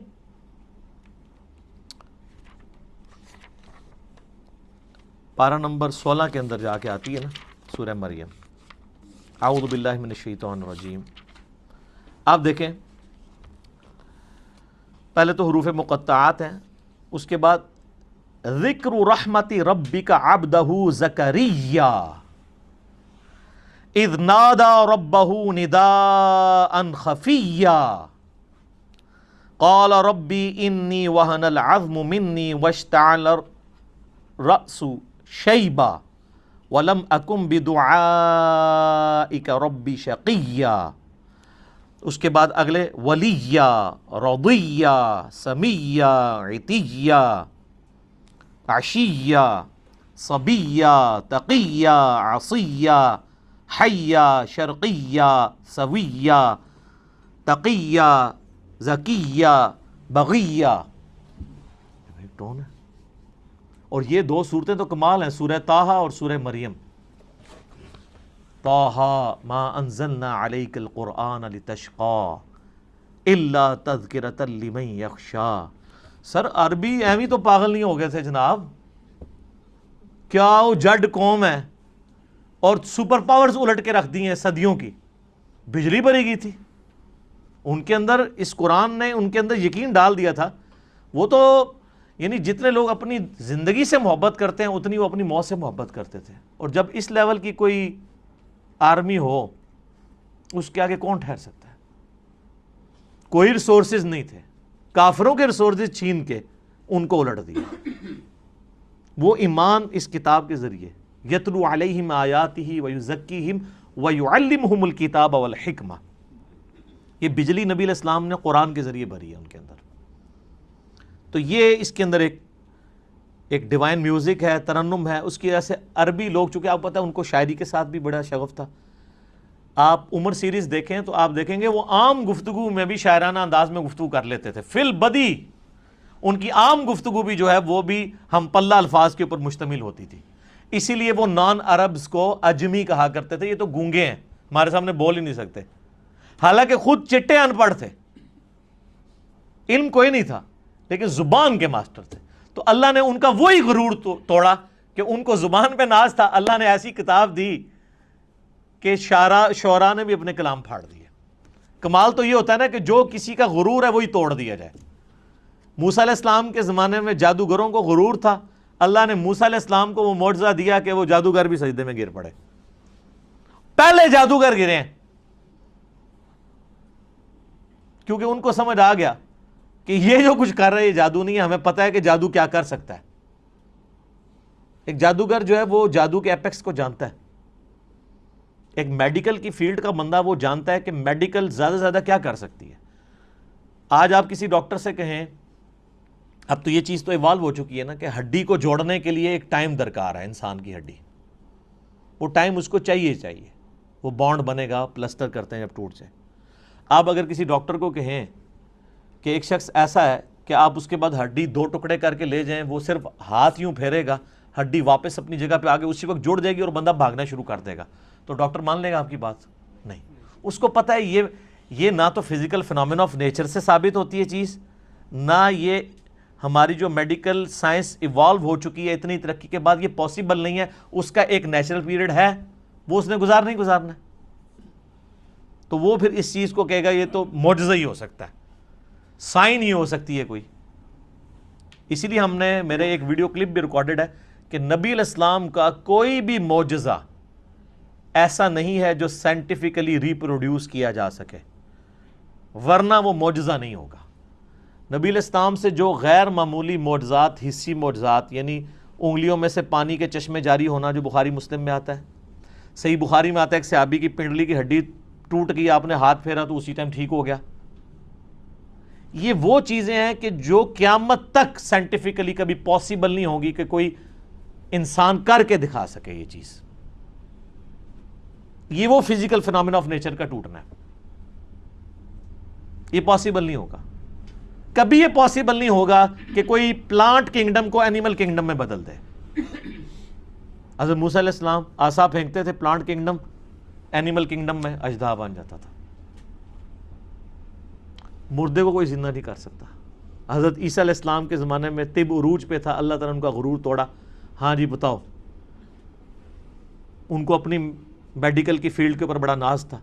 پارا نمبر سولہ کے اندر جا کے آتی ہے نا، سورہ مریم۔ اعوذ باللہ من الشیطان الرجیم۔ آپ دیکھیں۔ پہلے تو حروف مقطعات ہیں، اس کے بعد ذكر رحمة ربك عبده زكريا. إذ نادى ربه نداء خفيا. قال ربي إني وهن العظم مني واشتعل الرأس شيبا ولم أكن بدعائك ربي شقيا. اس کے بعد اگلے وليا رضيا سميا عتيا عشیہ صبیہ تقیہ عصیہ حیہ شرقیہ سویہ تقیہ ذکیہ بغیہ ٹون ہے اور یہ دو صورتیں تو کمال ہیں، سورہ تاہا اور سورہ مریم۔ تاہا ما انزلنا علیک القرآن لتشقا، الا تذکرتا لمن یخشا۔ سر عربی ایمی تو پاگل نہیں ہو گئے تھے جناب۔ کیا وہ جڈ قوم ہے اور سپر پاورز الٹ کے رکھ دی ہیں صدیوں کی۔ بجلی بری گئی تھی۔ ان کے اندر اس قرآن نے ان کے اندر یقین ڈال دیا تھا۔ وہ تو یعنی جتنے لوگ اپنی زندگی سے محبت کرتے ہیں، اتنی وہ اپنی موت سے محبت کرتے تھے۔ اور جب اس لیول کی کوئی آرمی ہو، اس کے آگے کون ٹھہر سکتا ہے؟ کوئی ریسورسز نہیں تھے۔ کافروں کے ریسورسز چھین کے ان کو الٹ دیا۔ وہ ایمان اس کتاب کے ذریعے، یتلو علیہم آیاتہ ویزکیہم ویعلمہم الکتاب والحکمہ۔ یہ بجلی نبی علیہ السلام نے قرآن کے ذریعے بھری ہے ان کے اندر۔ تو یہ اس کے اندر ایک ایک ڈیوائن میوزک ہے، ترنم ہے۔ اس کی وجہ سے عربی لوگ، چونکہ آپ پتہ ہے ان کو شاعری کے ساتھ بھی بڑا شغف تھا۔ آپ عمر سیریز دیکھیں تو آپ دیکھیں گے وہ عام گفتگو میں بھی شاعرانہ انداز میں گفتگو کر لیتے تھے۔ فل بدی، ان کی عام گفتگو بھی جو ہے وہ بھی ہم پلہ الفاظ کے اوپر مشتمل ہوتی تھی۔ اسی لیے وہ نان عربز کو اجمی کہا کرتے تھے، یہ تو گونگے ہیں، ہمارے سامنے بول ہی نہیں سکتے۔ حالانکہ خود چٹے ان پڑھ تھے۔ علم کوئی نہیں تھا، لیکن زبان کے ماسٹر تھے۔ تو اللہ نے ان کا وہی غرور توڑا کہ ان کو زبان پہ ناز تھا۔ اللہ نے ایسی کتاب دی کہ شارا شعرا نے بھی اپنے کلام پھاڑ دیے۔ کمال تو یہ ہوتا ہے نا کہ جو کسی کا غرور ہے وہی توڑ دیا جائے۔ موسیٰ علیہ السلام کے زمانے میں جادوگروں کو غرور تھا۔ اللہ نے موسیٰ علیہ السلام کو وہ معجزہ دیا کہ وہ جادوگر بھی سجدے میں گر پڑے۔ پہلے جادوگر گرے ہیں۔ کیونکہ ان کو سمجھ آ گیا کہ یہ جو کچھ کر رہے یہ جادو نہیں ہے۔ ہمیں پتہ ہے کہ جادو کیا کر سکتا ہے۔ ایک جادوگر جو ہے وہ جادو کے ایپیکس کو جانتا ہے۔ ایک میڈیکل کی فیلڈ کا بندہ وہ جانتا ہے کہ میڈیکل زیادہ سے زیادہ کیا کر سکتی ہے۔ آج آپ کسی ڈاکٹر سے کہیں، اب تو یہ چیز تو ایوالو ہو چکی ہے نا کہ ہڈی کو جوڑنے کے لیے ایک ٹائم درکار ہے، انسان کی ہڈی۔ وہ ٹائم اس کو چاہیے چاہیے۔ وہ بانڈ بنے گا، پلسٹر کرتے ہیں جب ٹوٹ جائے۔ آپ اگر کسی ڈاکٹر کو کہیں کہ ایک شخص ایسا ہے کہ آپ اس کے بعد ہڈی دو ٹکڑے کر کے لے جائیں، وہ صرف ہاتھ یوں پھیرے گا، ہڈی واپس اپنی جگہ پہ آگے اسی وقت جڑ جائے گی اور بندہ بھاگنا شروع کر دے گا۔ تو ڈاکٹر مان لے گا آپ کی بات؟ نہیں۔ اس کو پتہ ہے یہ یہ نہ تو فزیکل فنامنا آف نیچر سے ثابت ہوتی ہے چیز، نہ یہ ہماری جو میڈیکل سائنس ایوالو ہو چکی ہے اتنی ترقی کے بعد یہ پاسبل نہیں ہے۔ اس کا ایک نیچرل پیریڈ ہے، وہ اس نے گزار نہیں گزارنا۔ تو وہ پھر اس چیز کو کہے گا، یہ تو معجزہ ہی ہو سکتا ہے۔ سائن ہی ہو سکتی ہے کوئی۔ اسی لیے ہم نے، میرے ایک ویڈیو کلپ بھی ریکارڈڈ ہے کہ نبی الاسلام کا کوئی بھی معجزہ ایسا نہیں ہے جو سائنٹیفکلی ریپروڈیوس کیا جا سکے۔ ورنہ وہ معجزہ نہیں ہوگا۔ نبی الاسلام سے جو غیر معمولی معجزات، حصی معجزات یعنی انگلیوں میں سے پانی کے چشمے جاری ہونا جو بخاری مسلم میں آتا ہے۔ صحیح بخاری میں آتا ہے، ایک صحابی کی پنڈلی کی ہڈی ٹوٹ گئی، آپ نے ہاتھ پھیرا تو اسی ٹائم ٹھیک ہو گیا۔ یہ وہ چیزیں ہیں کہ جو قیامت تک سائنٹیفکلی کبھی پاسبل نہیں ہوگی کہ کوئی انسان کر کے دکھا سکے یہ چیز۔ یہ وہ فزیکل فنامنا آف نیچر کا ٹوٹنا ہے۔ یہ پاسبل نہیں ہوگا۔ کبھی یہ پاسبل نہیں ہوگا کہ کوئی پلانٹ کنگڈم کو اینیمل کنگڈم میں بدل دے۔ حضرت موسیٰ علیہ السلام آسا پھینکتے تھے پلانٹ کنگڈم اینیمل کنگڈم میں اجدہ بن جاتا تھا۔ مردے کو کوئی زندہ نہیں کر سکتا۔ حضرت عیسیٰ علیہ السلام کے زمانے میں طب عروج پہ تھا، اللہ تعالیٰ ان کا غرور توڑا۔ ہاں جی بتاؤ۔ ان کو اپنی میڈیکل کی فیلڈ کے اوپر بڑا ناز تھا۔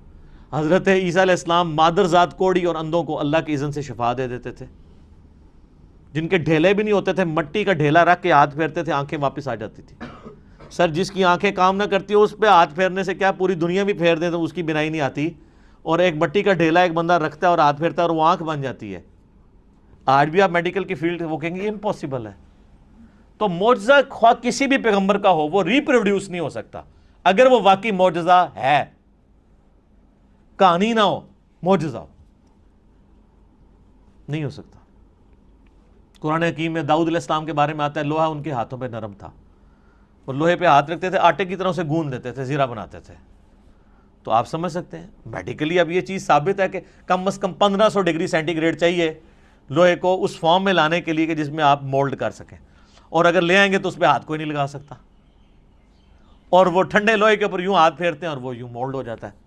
حضرت عیسیٰ علیہ السلام مادر ذات کوڑی اور اندوں کو اللہ کی اذن سے شفا دے دیتے تھے۔ جن کے ڈھیلے بھی نہیں ہوتے تھے، مٹی کا ڈھیلا رکھ کے ہاتھ پھیرتے تھے، آنکھیں واپس آ جاتی تھی سر، جس کی آنکھیں کام نہ کرتی ہو، اس پہ ہاتھ پھیرنے سے کیا پوری دنیا بھی پھیر دیں تو اس کی بنائی نہیں آتی؟ اور ایک مٹی کا ڈھیلا ایک بندہ رکھتا ہے اور ہاتھ پھیرتا ہے اور وہ آنکھ بن جاتی ہے۔ آج بھی آپ میڈیکل کی فیلڈ وہ کہیں گے امپاسبل ہے۔ تو معجزہ خواہ کسی بھی پیغمبر کا ہو، وہ ریپروڈیوس نہیں ہو سکتا۔ اگر وہ واقعی معجزہ ہے، کہانی نہ ہو، معجزہ ہو، نہیں ہو سکتا۔ قرآن حکیم میں داؤد علیہ السلام کے بارے میں آتا ہے، لوہا ان کے ہاتھوں پہ نرم تھا۔ وہ لوہے پہ ہاتھ رکھتے تھے، آٹے کی طرح سے گون دیتے تھے، زیرہ بناتے تھے۔ تو آپ سمجھ سکتے ہیں، میڈیکلی اب یہ چیز ثابت ہے کہ کم از کم پندرہ سو ڈگری سینٹی گریڈ چاہیے لوہے کو اس فارم میں لانے کے لیے کہ جس میں آپ مولڈ کر سکیں۔ اور اگر لے آئیں گے تو اس پہ ہاتھ کوئی نہیں لگا سکتا۔ اور وہ ٹھنڈے لوہے کے اوپر یوں ہاتھ پھیرتے ہیں اور وہ یوں مولڈ ہو جاتا ہے۔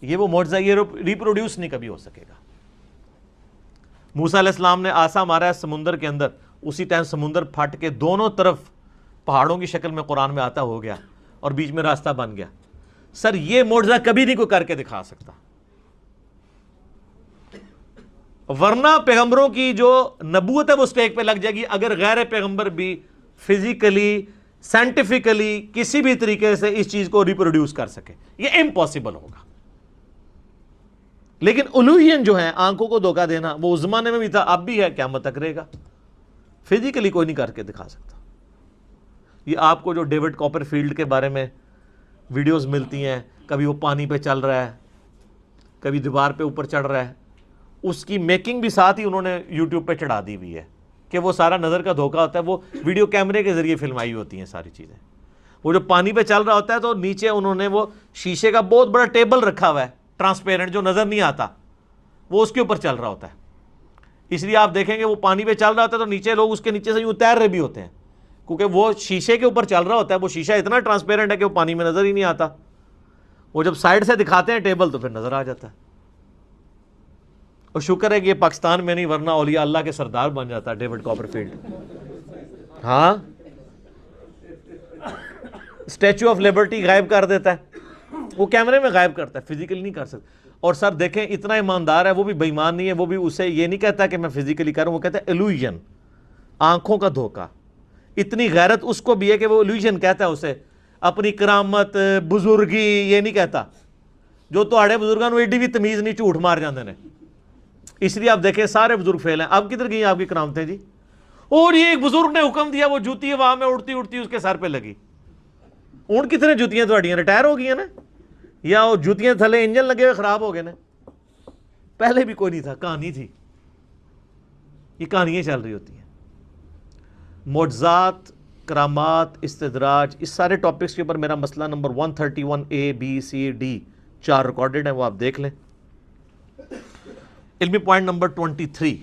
یہ وہ معجزہ، یہ ریپروڈیوس نہیں کبھی ہو سکے گا۔ موسیٰ علیہ السلام نے آسا مارا ہے سمندر کے اندر۔ اسی ٹائم سمندر پھٹ کے دونوں طرف پہاڑوں کی شکل میں قرآن میں آتا ہو گیا اور بیچ میں راستہ بن گیا۔ سر، یہ معجزہ کبھی نہیں کوئی کر کے دکھا سکتا۔ ورنہ پیغمبروں کی جو نبوت ہے، وہ اسٹیک پہ لگ جائے گی۔ اگر غیر پیغمبر بھی فزیکلی سائنٹیفکلی کسی بھی طریقے سے اس چیز کو ریپروڈیوس کر سکے۔ یہ امپاسبل ہوگا۔ لیکن الوہین جو ہیں، آنکھوں کو دھوکہ دینا، وہ اس زمانے میں بھی تھا، اب بھی ہے کیا تک رہے گا۔ فزیکلی کوئی نہیں کر کے دکھا سکتا۔ یہ آپ کو جو ڈیوڈ کاپر فیلڈ کے بارے میں ویڈیوز ملتی ہیں، کبھی وہ پانی پہ چل رہا ہے، کبھی دیوار پہ اوپر چڑھ رہا ہے، اس کی میکنگ بھی ساتھ ہی انہوں نے یوٹیوب پہ چڑھا دی ہوئی ہے۔ کہ وہ سارا نظر کا دھوکہ ہوتا ہے، وہ ویڈیو کیمرے کے ذریعے فلمائی ہوتی ہیں ساری چیزیں۔ وہ جو پانی پہ چل رہا ہوتا ہے تو نیچے انہوں نے وہ شیشے کا بہت بڑا ٹیبل رکھا ہوا ہے، ٹرانسپیرنٹ جو نظر نہیں آتا، وہ اس کے اوپر چل رہا ہوتا ہے۔ اس لیے آپ دیکھیں گے وہ پانی پہ چل رہا ہوتا ہے تو نیچے لوگ اس کے نیچے سے یوں تیر رہے بھی ہوتے ہیں۔ کیونکہ وہ شیشے کے اوپر چل رہا ہوتا ہے، وہ شیشہ اتنا ٹرانسپیرنٹ ہے کہ وہ پانی میں نظر ہی نہیں آتا۔ وہ جب سائڈ سے دکھاتے ہیں ٹیبل تو پھر نظر آ جاتا ہے۔ اور شکر ہے کہ یہ پاکستان میں نہیں، ورنہ اولیاء اللہ کے سردار بن جاتا ڈیوڈ کاپر فیلڈ ہاں؟ اسٹیچو آف لبرٹی غائب کر دیتا ہے۔ وہ کیمرے میں غائب کرتا ہے فزیکلی نہیں کر سکتا۔ اور سر، دیکھیں، اتنا ایماندار ہے، وہ بھی بےمان نہیں ہے، وہ بھی اسے یہ نہیں کہتا کہ میں فزیکلی کروں وہ کہتا ہے ایلوژن آنکھوں کا دھوکا اتنی غیرت اس کو بھی ہے کہ وہ ایلوژن کہتا ہے اسے۔ اپنی کرامت، بزرگی، یہ نہیں کہتا۔ جو تو آڑے بزرگوں ایڈی بھی تمیز نہیں، جھوٹ مار جاندے نے۔ اس لیے آپ دیکھیں سارے بزرگ فیل ہیں۔ اب کدھر گئی آپ کی کرامتیں جی۔ اور یہ ایک بزرگ نے حکم دیا، وہ جوتی ہے، وہاں میں اڑتی اڑتی اس کے سر پہ لگی۔ اون کتنے جوتیاں تھوڑیاں ریٹائر ہو گئی ہیں نا؟ یا وہ جوتیاں تھلے انجن لگے ہوئے خراب ہو گئے نا؟ پہلے بھی کوئی نہیں تھا، کہانی تھی۔ یہ کہانیاں چل رہی ہوتی ہیں۔ معجزات، کرامات، استدراج، اس سارے ٹاپکس کے اوپر میرا مسئلہ number one thirty one A B C D چار ریکارڈڈ ہیں، وہ آپ دیکھ لیں۔ علمی پوائنٹ نمبر ٹوینٹی تھری۔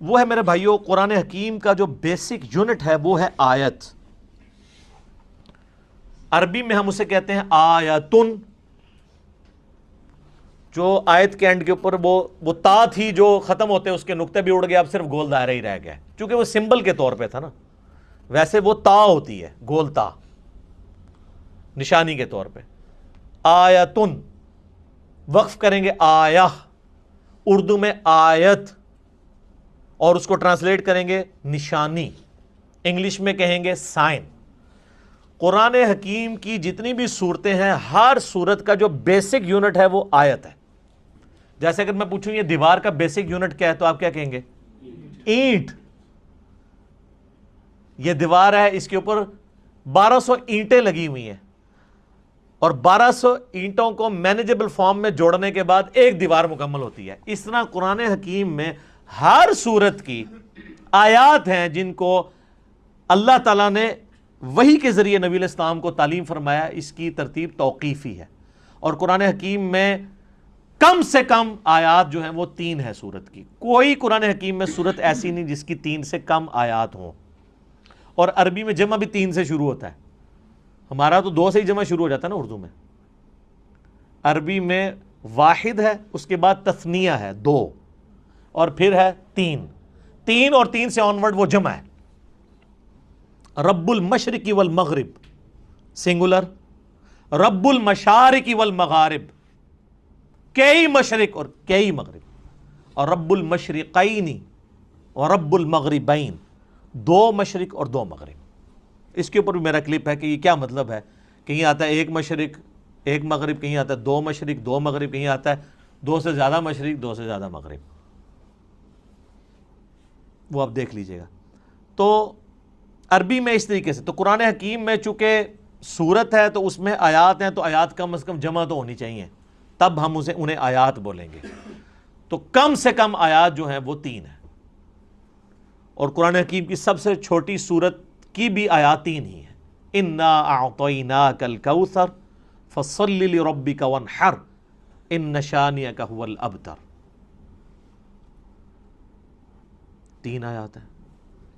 وہ ہے میرے بھائیوں قرآن حکیم کا جو بیسک یونٹ ہے، وہ ہے آیت۔ عربی میں ہم اسے کہتے ہیں آیتن۔ جو آیت کے اینڈ کے اوپر وہ وہ تا تھی جو ختم ہوتے، اس کے نقطے بھی اڑ گئے، اب صرف گول دائرہ ہی رہ گیا۔ چونکہ وہ سمبل کے طور پہ تھا نا۔ ویسے وہ تا ہوتی ہے، گول تا۔ نشانی کے طور پہ۔ آیتن۔ وقف کریں گے آیا اردو میں آیت اور اس کو ٹرانسلیٹ کریں گے نشانی، انگلش میں کہیں گے سائن۔ قرآن حکیم کی جتنی بھی صورتیں ہیں، ہر صورت کا جو بیسک یونٹ ہے وہ آیت ہے۔ جیسے اگر میں پوچھوں، یہ دیوار کا بیسک یونٹ کیا ہے تو آپ کیا کہیں گے؟ اینٹ۔ یہ دیوار ہے، اس کے اوپر بارہ سو اینٹیں لگی ہوئی ہیں۔ اور بارہ سو اینٹوں کو مینیجبل فارم میں جوڑنے کے بعد ایک دیوار مکمل ہوتی ہے۔ اس طرح قرآن حکیم میں ہر صورت کی آیات ہیں جن کو اللہ تعالیٰ نے وہی کے ذریعے نبی الاسلام کو تعلیم فرمایا، اس کی ترتیب توقیفی ہے۔ اور قرآن حکیم میں کم سے کم آیات جو ہیں وہ تین ہے صورت کی۔ کوئی قرآن حکیم میں صورت ایسی نہیں جس کی تین سے کم آیات ہوں۔ اور عربی میں جمع بھی تین سے شروع ہوتا ہے۔ ہمارا تو دو سے ہی جمع شروع ہو جاتا ہے نا اردو میں۔ عربی میں واحد ہے، اس کے بعد تثنیہ ہے، دو۔ اور پھر ہے تین۔ تین اور تین سے آن ورڈ وہ جمع ہے۔ رب المشرقی والمغرب سنگولر رب المشارقی والمغارب، کئی مشرق اور کئی مغرب۔ اور رب المشرقینی اور رب المغربین دو مشرق اور دو مغرب۔ اس کے اوپر بھی میرا کلپ ہے کہ یہ کیا مطلب ہے؟ کہیں آتا ہے ایک مشرق، ایک مغرب، کہیں آتا ہے دو مشرق، دو مغرب، کہیں آتا ہے دو سے زیادہ مشرق، دو سے زیادہ مغرب۔ وہ آپ دیکھ لیجیے گا۔ تو عربی میں اس طریقے سے، تو قرآن حکیم میں چونکہ صورت ہے تو اس میں آیات ہیں تو آیات کم از کم جمع تو ہونی چاہیے۔ تب ہم اسے، انہیں آیات بولیں گے۔ تو کم سے کم آیات جو ہیں وہ تین ہیں۔ اور قرآن حکیم کی سب سے چھوٹی صورت کی بھی آیات تین ہی ہیں انا اعطینا کل کوثر فصلی لربک ونحر ان نشانیک هو الابتر تین آیات ہیں۔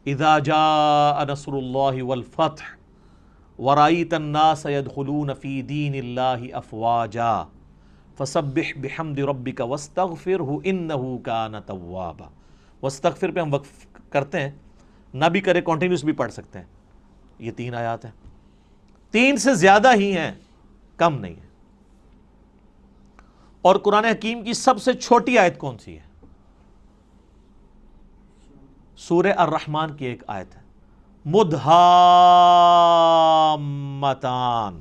اذا جاء نصر اللہ والفتح ورائیت الناس يدخلون فی دین اللہ افواجا فسبح بحمد ربک واستغفرہ انہو کان توابا۔ واستغفر پہ ہم وقف کرتے ہیں۔ نہ بھی کرے کنٹینیوس بھی پڑھ سکتے ہیں۔ یہ تین آیات ہیں۔ تین سے زیادہ ہی ہیں، کم نہیں ہے اور قرآن حکیم کی سب سے چھوٹی آیت کون سی ہے؟ سورہ الرحمن کی ایک آیت ہے۔ مدھامتان۔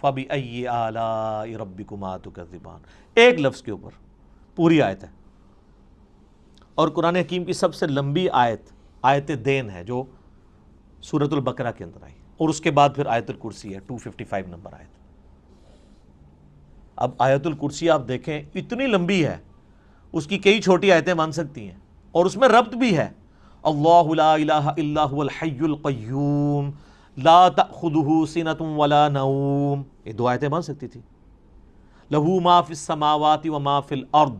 فبی ائی آلائی ربکما تکذبان۔ ایک لفظ کے اوپر پوری آیت ہے۔ اور قرآن حکیم کی سب سے لمبی آیت آیت دین ہے جو سورت البقرہ کے اندر آئی۔ اور اس کے بعد پھر آیت الکرسی ہے 255 نمبر آیت۔ اب آیت الکرسی آپ دیکھیں، اتنی لمبی ہے، اس کی کئی چھوٹی آیتیں مان سکتی ہیں۔ اور اس میں ربط بھی ہے۔ اللہ لا الہ الا هو الحی القیوم، لا تأخذه سنت ولا نوم۔ یہ دو آیتیں مان سکتی تھی لہو ما فی السماوات و ما فی الارض۔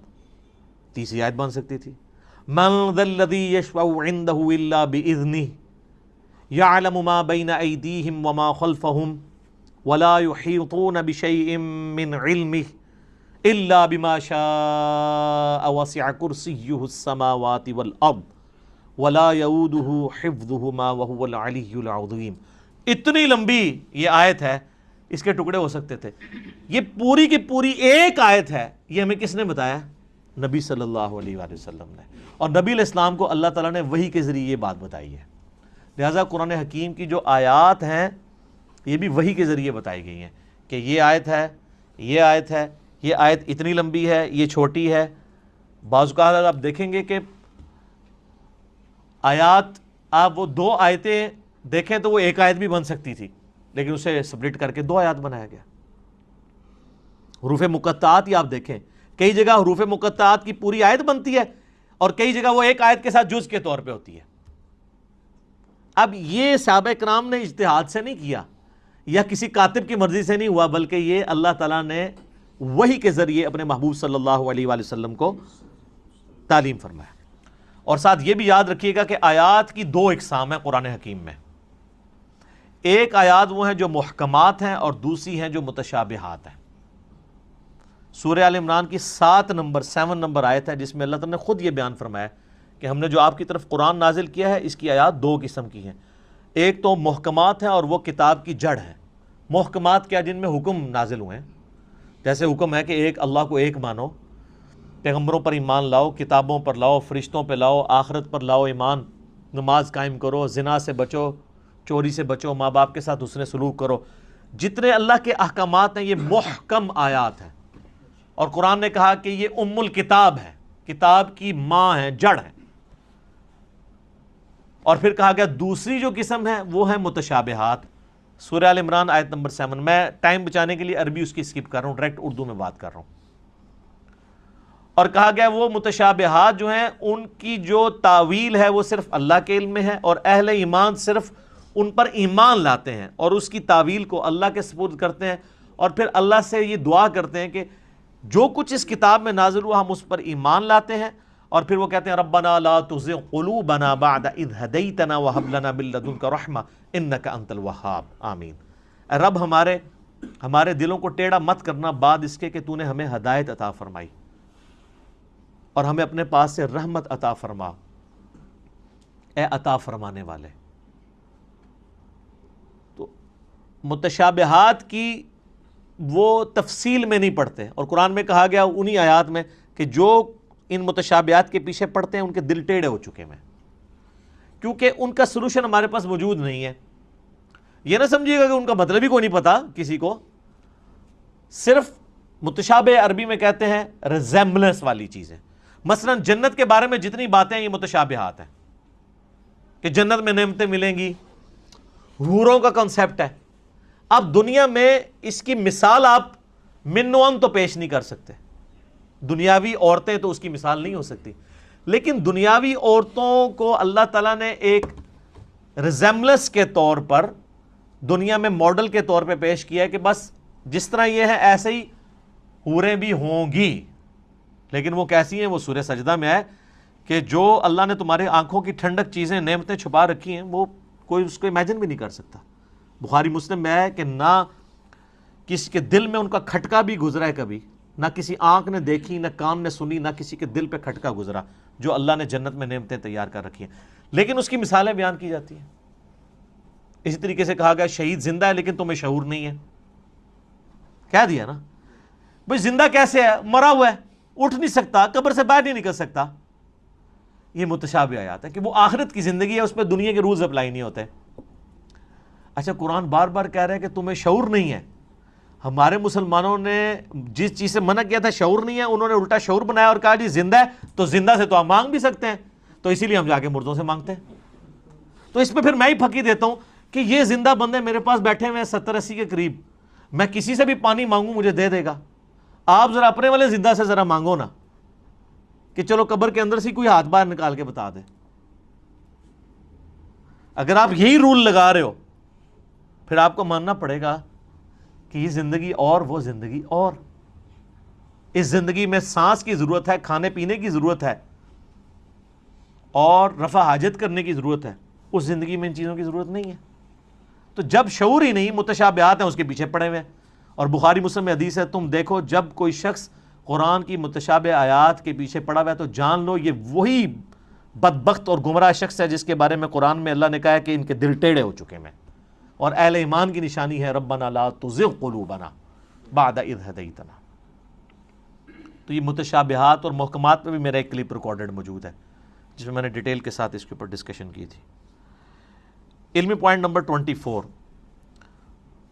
تیسری آیت مان سکتی تھی۔ من ذا الذي يشفع عنده الا باذنه يعلم ما بين ايديهم وما خلفهم ولا يحيطون بشيء من علمه الا بما شاء وسع كرسيه السماوات والارض ولا يؤوده حفظهما وهو العلي العظيم اتنی لمبی یہ آیت ہے، اس کے ٹکڑے ہو سکتے تھے۔ یہ پوری کی پوری ایک آیت ہے، یہ ہمیں کس نے بتایا؟ نبی صلی اللہ علیہ وآلہ وسلم نے۔ اور نبی علیہ السلام کو اللہ تعالیٰ نے وہی کے ذریعے یہ بات بتائی ہے۔ لہٰذا قرآن حکیم کی جو آیات ہیں، یہ بھی وہی کے ذریعے بتائی گئی ہیں کہ یہ آیت ہے، یہ آیت ہے، یہ آیت اتنی لمبی ہے، یہ چھوٹی ہے۔ بعض کا آپ دیکھیں گے کہ آیات، آپ وہ دو آیتیں دیکھیں تو وہ ایک آیت بھی بن سکتی تھی، لیکن اسے سپلٹ کر کے دو آیات بنایا گیا۔ حروف مقطعات ہی آپ دیکھیں، کئی جگہ حروف مقطعات کی پوری آیت بنتی ہے اور کئی جگہ وہ ایک آیت کے ساتھ جز کے طور پہ ہوتی ہے۔ اب یہ صحابہ کرام نے اجتہاد سے نہیں کیا، یا کسی کاتب کی مرضی سے نہیں ہوا، بلکہ یہ اللہ تعالیٰ نے وہی کے ذریعے اپنے محبوب صلی اللہ علیہ وآلہ وسلم کو تعلیم فرمایا۔ اور ساتھ یہ بھی یاد رکھیے گا کہ آیات کی دو اقسام ہیں قرآن حکیم میں۔ ایک آیات وہ ہیں جو محکمات ہیں اور دوسری ہیں جو متشابہات ہیں۔ سورہ عال عمران کی سات نمبر، سیون نمبر آیت ہے، جس میں اللہ تعالیٰ نے خود یہ بیان فرمایا کہ ہم نے جو آپ کی طرف قرآن نازل کیا ہے، اس کی آیات دو قسم کی ہیں۔ ایک تو محکمات ہیں اور وہ کتاب کی جڑ ہے محکمات کیا، جن میں حکم نازل ہوئے ہیں۔ جیسے حکم ہے کہ ایک اللہ کو ایک مانو، پیغمبروں پر ایمان لاؤ، کتابوں پر لاؤ، فرشتوں پہ لاؤ، آخرت پر لاؤ ایمان، نماز قائم کرو، زنا سے بچو، چوری سے بچو، ماں باپ کے ساتھ حسن سلوک کرو۔ جتنے اللہ کے احکامات ہیں، یہ محکم آیات ہیں۔ اور قرآن نے کہا کہ یہ ام الکتاب ہے، کتاب کی ماں ہے، جڑ ہے۔ اور پھر کہا گیا دوسری جو قسم ہے، وہ ہے متشابہات۔ سورہ عال عمران آیت نمبر سیون۔ میں ٹائم بچانے کے لیے عربی اس کی سکپ کر رہا ہوں، ڈائریکٹ اردو میں بات کر رہا ہوں۔ اور کہا گیا وہ متشابہات جو ہیں، ان کی جو تعویل ہے، وہ صرف اللہ کے علم میں ہے اور اہل ایمان صرف ان پر ایمان لاتے ہیں اور اس کی تعویل کو اللہ کے سپورٹ کرتے ہیں۔ اور پھر اللہ سے یہ دعا کرتے ہیں کہ جو کچھ اس کتاب میں نازل ہوا ہم اس پر ایمان لاتے ہیں اور پھر وہ کہتے ہیں، ربنا لا تزغ قلوبنا بعد اذ هديتنا وهب لنا من لدنك رحمه انك انت الوهاب آمین۔ اے رب، ہمارے ہمارے دلوں کو ٹیڑھا مت کرنا بعد اس کے کہ تو نے ہمیں ہدایت عطا فرمائی اور ہمیں اپنے پاس سے رحمت عطا فرما۔ اے عطا فرمانے والے، تو متشابہات کی وہ تفصیل میں نہیں پڑھتے۔ اور قرآن میں کہا گیا انہی آیات میں کہ جو ان متشابہات کے پیچھے پڑھتے ہیں، ان کے دل ٹیڑے ہو چکے ہیں۔ کیونکہ ان کا سلوشن ہمارے پاس موجود نہیں ہے۔ یہ نہ سمجھیے گا کہ ان کا مطلب ہی کوئی نہیں پتا کسی کو۔ صرف متشابہ عربی میں کہتے ہیں ریزیمبلنس والی چیزیں۔ مثلا جنت کے بارے میں جتنی باتیں یہ متشابہات ہیں۔ کہ جنت میں نعمتیں ملیں گی۔ حوروں کا کنسیپٹ ہے۔ اب دنیا میں اس کی مثال آپ منوان تو پیش نہیں کر سکتے۔ دنیاوی عورتیں تو اس کی مثال نہیں ہو سکتی۔ لیکن دنیاوی عورتوں کو اللہ تعالیٰ نے ایک ریزیملس کے طور پر، دنیا میں ماڈل کے طور پہ پیش کیا ہے کہ بس جس طرح یہ ہے، ایسے ہی حوریں بھی ہوں گی۔ لیکن وہ کیسی ہیں؟ وہ سورہ سجدہ میں ہے کہ جو اللہ نے تمہارے آنکھوں کی ٹھنڈک چیزیں، نعمتیں چھپا رکھی ہیں، وہ کوئی اس کو امیجن بھی نہیں کر سکتا۔ بخاری مسلم میں ہے کہ نہ کسی کے دل میں ان کا کھٹکا بھی گزرا ہے کبھی، نہ کسی آنکھ نے دیکھی، نہ کان نے سنی، نہ کسی کے دل پہ کھٹکا گزرا جو اللہ نے جنت میں نعمتیں تیار کر رکھی ہیں۔ لیکن اس کی مثالیں بیان کی جاتی ہیں۔ اسی طریقے سے کہا گیا شہید زندہ ہے لیکن تمہیں شعور نہیں ہے۔ کہہ دیا نا۔ بھائی زندہ کیسے ہے؟ مرا ہوا ہے، اٹھ نہیں سکتا، قبر سے باہر نہیں نکل سکتا۔ یہ متشابہ آیات ہے کہ وہ آخرت کی زندگی ہے، اس پہ دنیا کے رولز اپلائی نہیں ہوتے۔ اچھا قرآن بار بار کہہ رہا ہے کہ تمہیں شعور نہیں ہے۔ ہمارے مسلمانوں نے جس چیز سے منع کیا تھا، شعور نہیں ہے، انہوں نے الٹا شعور بنایا اور کہا جی زندہ ہے، تو زندہ سے تو ہم مانگ بھی سکتے ہیں۔ تو اسی لیے ہم جا کے مردوں سے مانگتے ہیں۔ تو اس پہ پھر میں ہی پھکی دیتا ہوں کہ یہ زندہ بندے میرے پاس بیٹھے ہوئے ہیں ستر اسی کے قریب۔ میں کسی سے بھی پانی مانگوں، مجھے دے دے گا۔ آپ ذرا اپنے والے زندہ سے ذرا مانگو نا کہ چلو قبر کے اندر سے کوئی ہاتھ باہر نکال کے بتا دے۔ اگر آپ یہی رول لگا رہے ہو پھر آپ کو ماننا پڑے گا کہ یہ زندگی اور وہ زندگی اور۔ اس زندگی میں سانس کی ضرورت ہے، کھانے پینے کی ضرورت ہے اور رفع حاجت کرنے کی ضرورت ہے۔ اس زندگی میں ان چیزوں کی ضرورت نہیں ہے۔ تو جب شعور ہی نہیں، متشابہات ہیں، اس کے پیچھے پڑے ہوئے اور بخاری مسلم میں حدیث ہے، تم دیکھو جب کوئی شخص قرآن کی متشابہ آیات کے پیچھے پڑا ہوا ہے تو جان لو، یہ وہی بدبخت اور گمراہ شخص ہے جس کے بارے میں قرآن میں اللہ نے کہا ہے کہ ان کے دل ٹیڑے ہو چکے ہیں۔ اور اہل ایمان کی نشانی ہے، ربنا لا تزغ قلوبنا بعد اذ ہدیتنا تو یہ متشابہات اور محکمات میں بھی میرا ایک کلپ ریکارڈڈ موجود ہے، جس میں میں نے ڈیٹیل کے ساتھ اس کے اوپر ڈسکشن کی تھی۔ علمی پوائنٹ نمبر ٹوئنٹی فور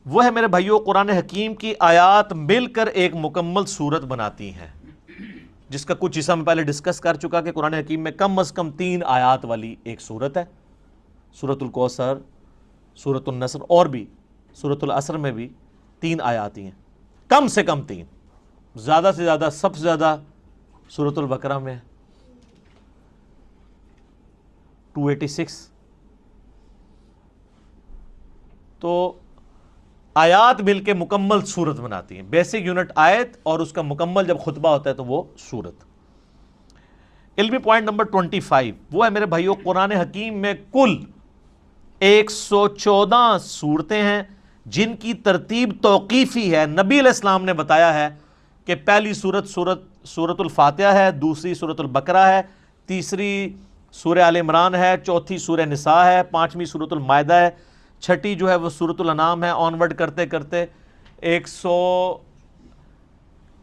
وہ ہے میرے بھائیوں قرآن حکیم کی آیات مل کر ایک مکمل صورت بناتی ہیں، جس کا کچھ حصہ میں پہلے ڈسکس کر چکا کہ قرآن حکیم میں کم از کم تین آیات والی ایک صورت ہے۔ صورت الکوثر صورت النصر اور بھی صورت العصر میں بھی تین آیات ہی ہیں۔ کم سے کم تین۔ زیادہ سے زیادہ، سب سے زیادہ صورت البقرہ میں ٹو ایٹی سکس۔ تو آیات مل کے مکمل صورت بناتی ہیں۔ بیسک یونٹ آیت اور اس کا مکمل جب خطبہ ہوتا ہے تو وہ صورت علمی پوائنٹ نمبر ٹوینٹی فائیو۔ وہ ہے میرے بھائیو، قرآن حکیم میں کل ایک سو چودہ صورتیں ہیں جن کی ترتیب توقیفی ہے۔ نبی علیہ السلام نے بتایا ہے کہ پہلی صورت صورت صورت الفاتحہ ہے، دوسری صورت البقرہ ہے، تیسری سورہ عال عمران ہے، چوتھی سورہ نساء ہے، پانچویں صورت المائدہ ہے، چھٹی جو ہے وہ صورت الانام ہے۔ آن ورڈ کرتے کرتے ایک سو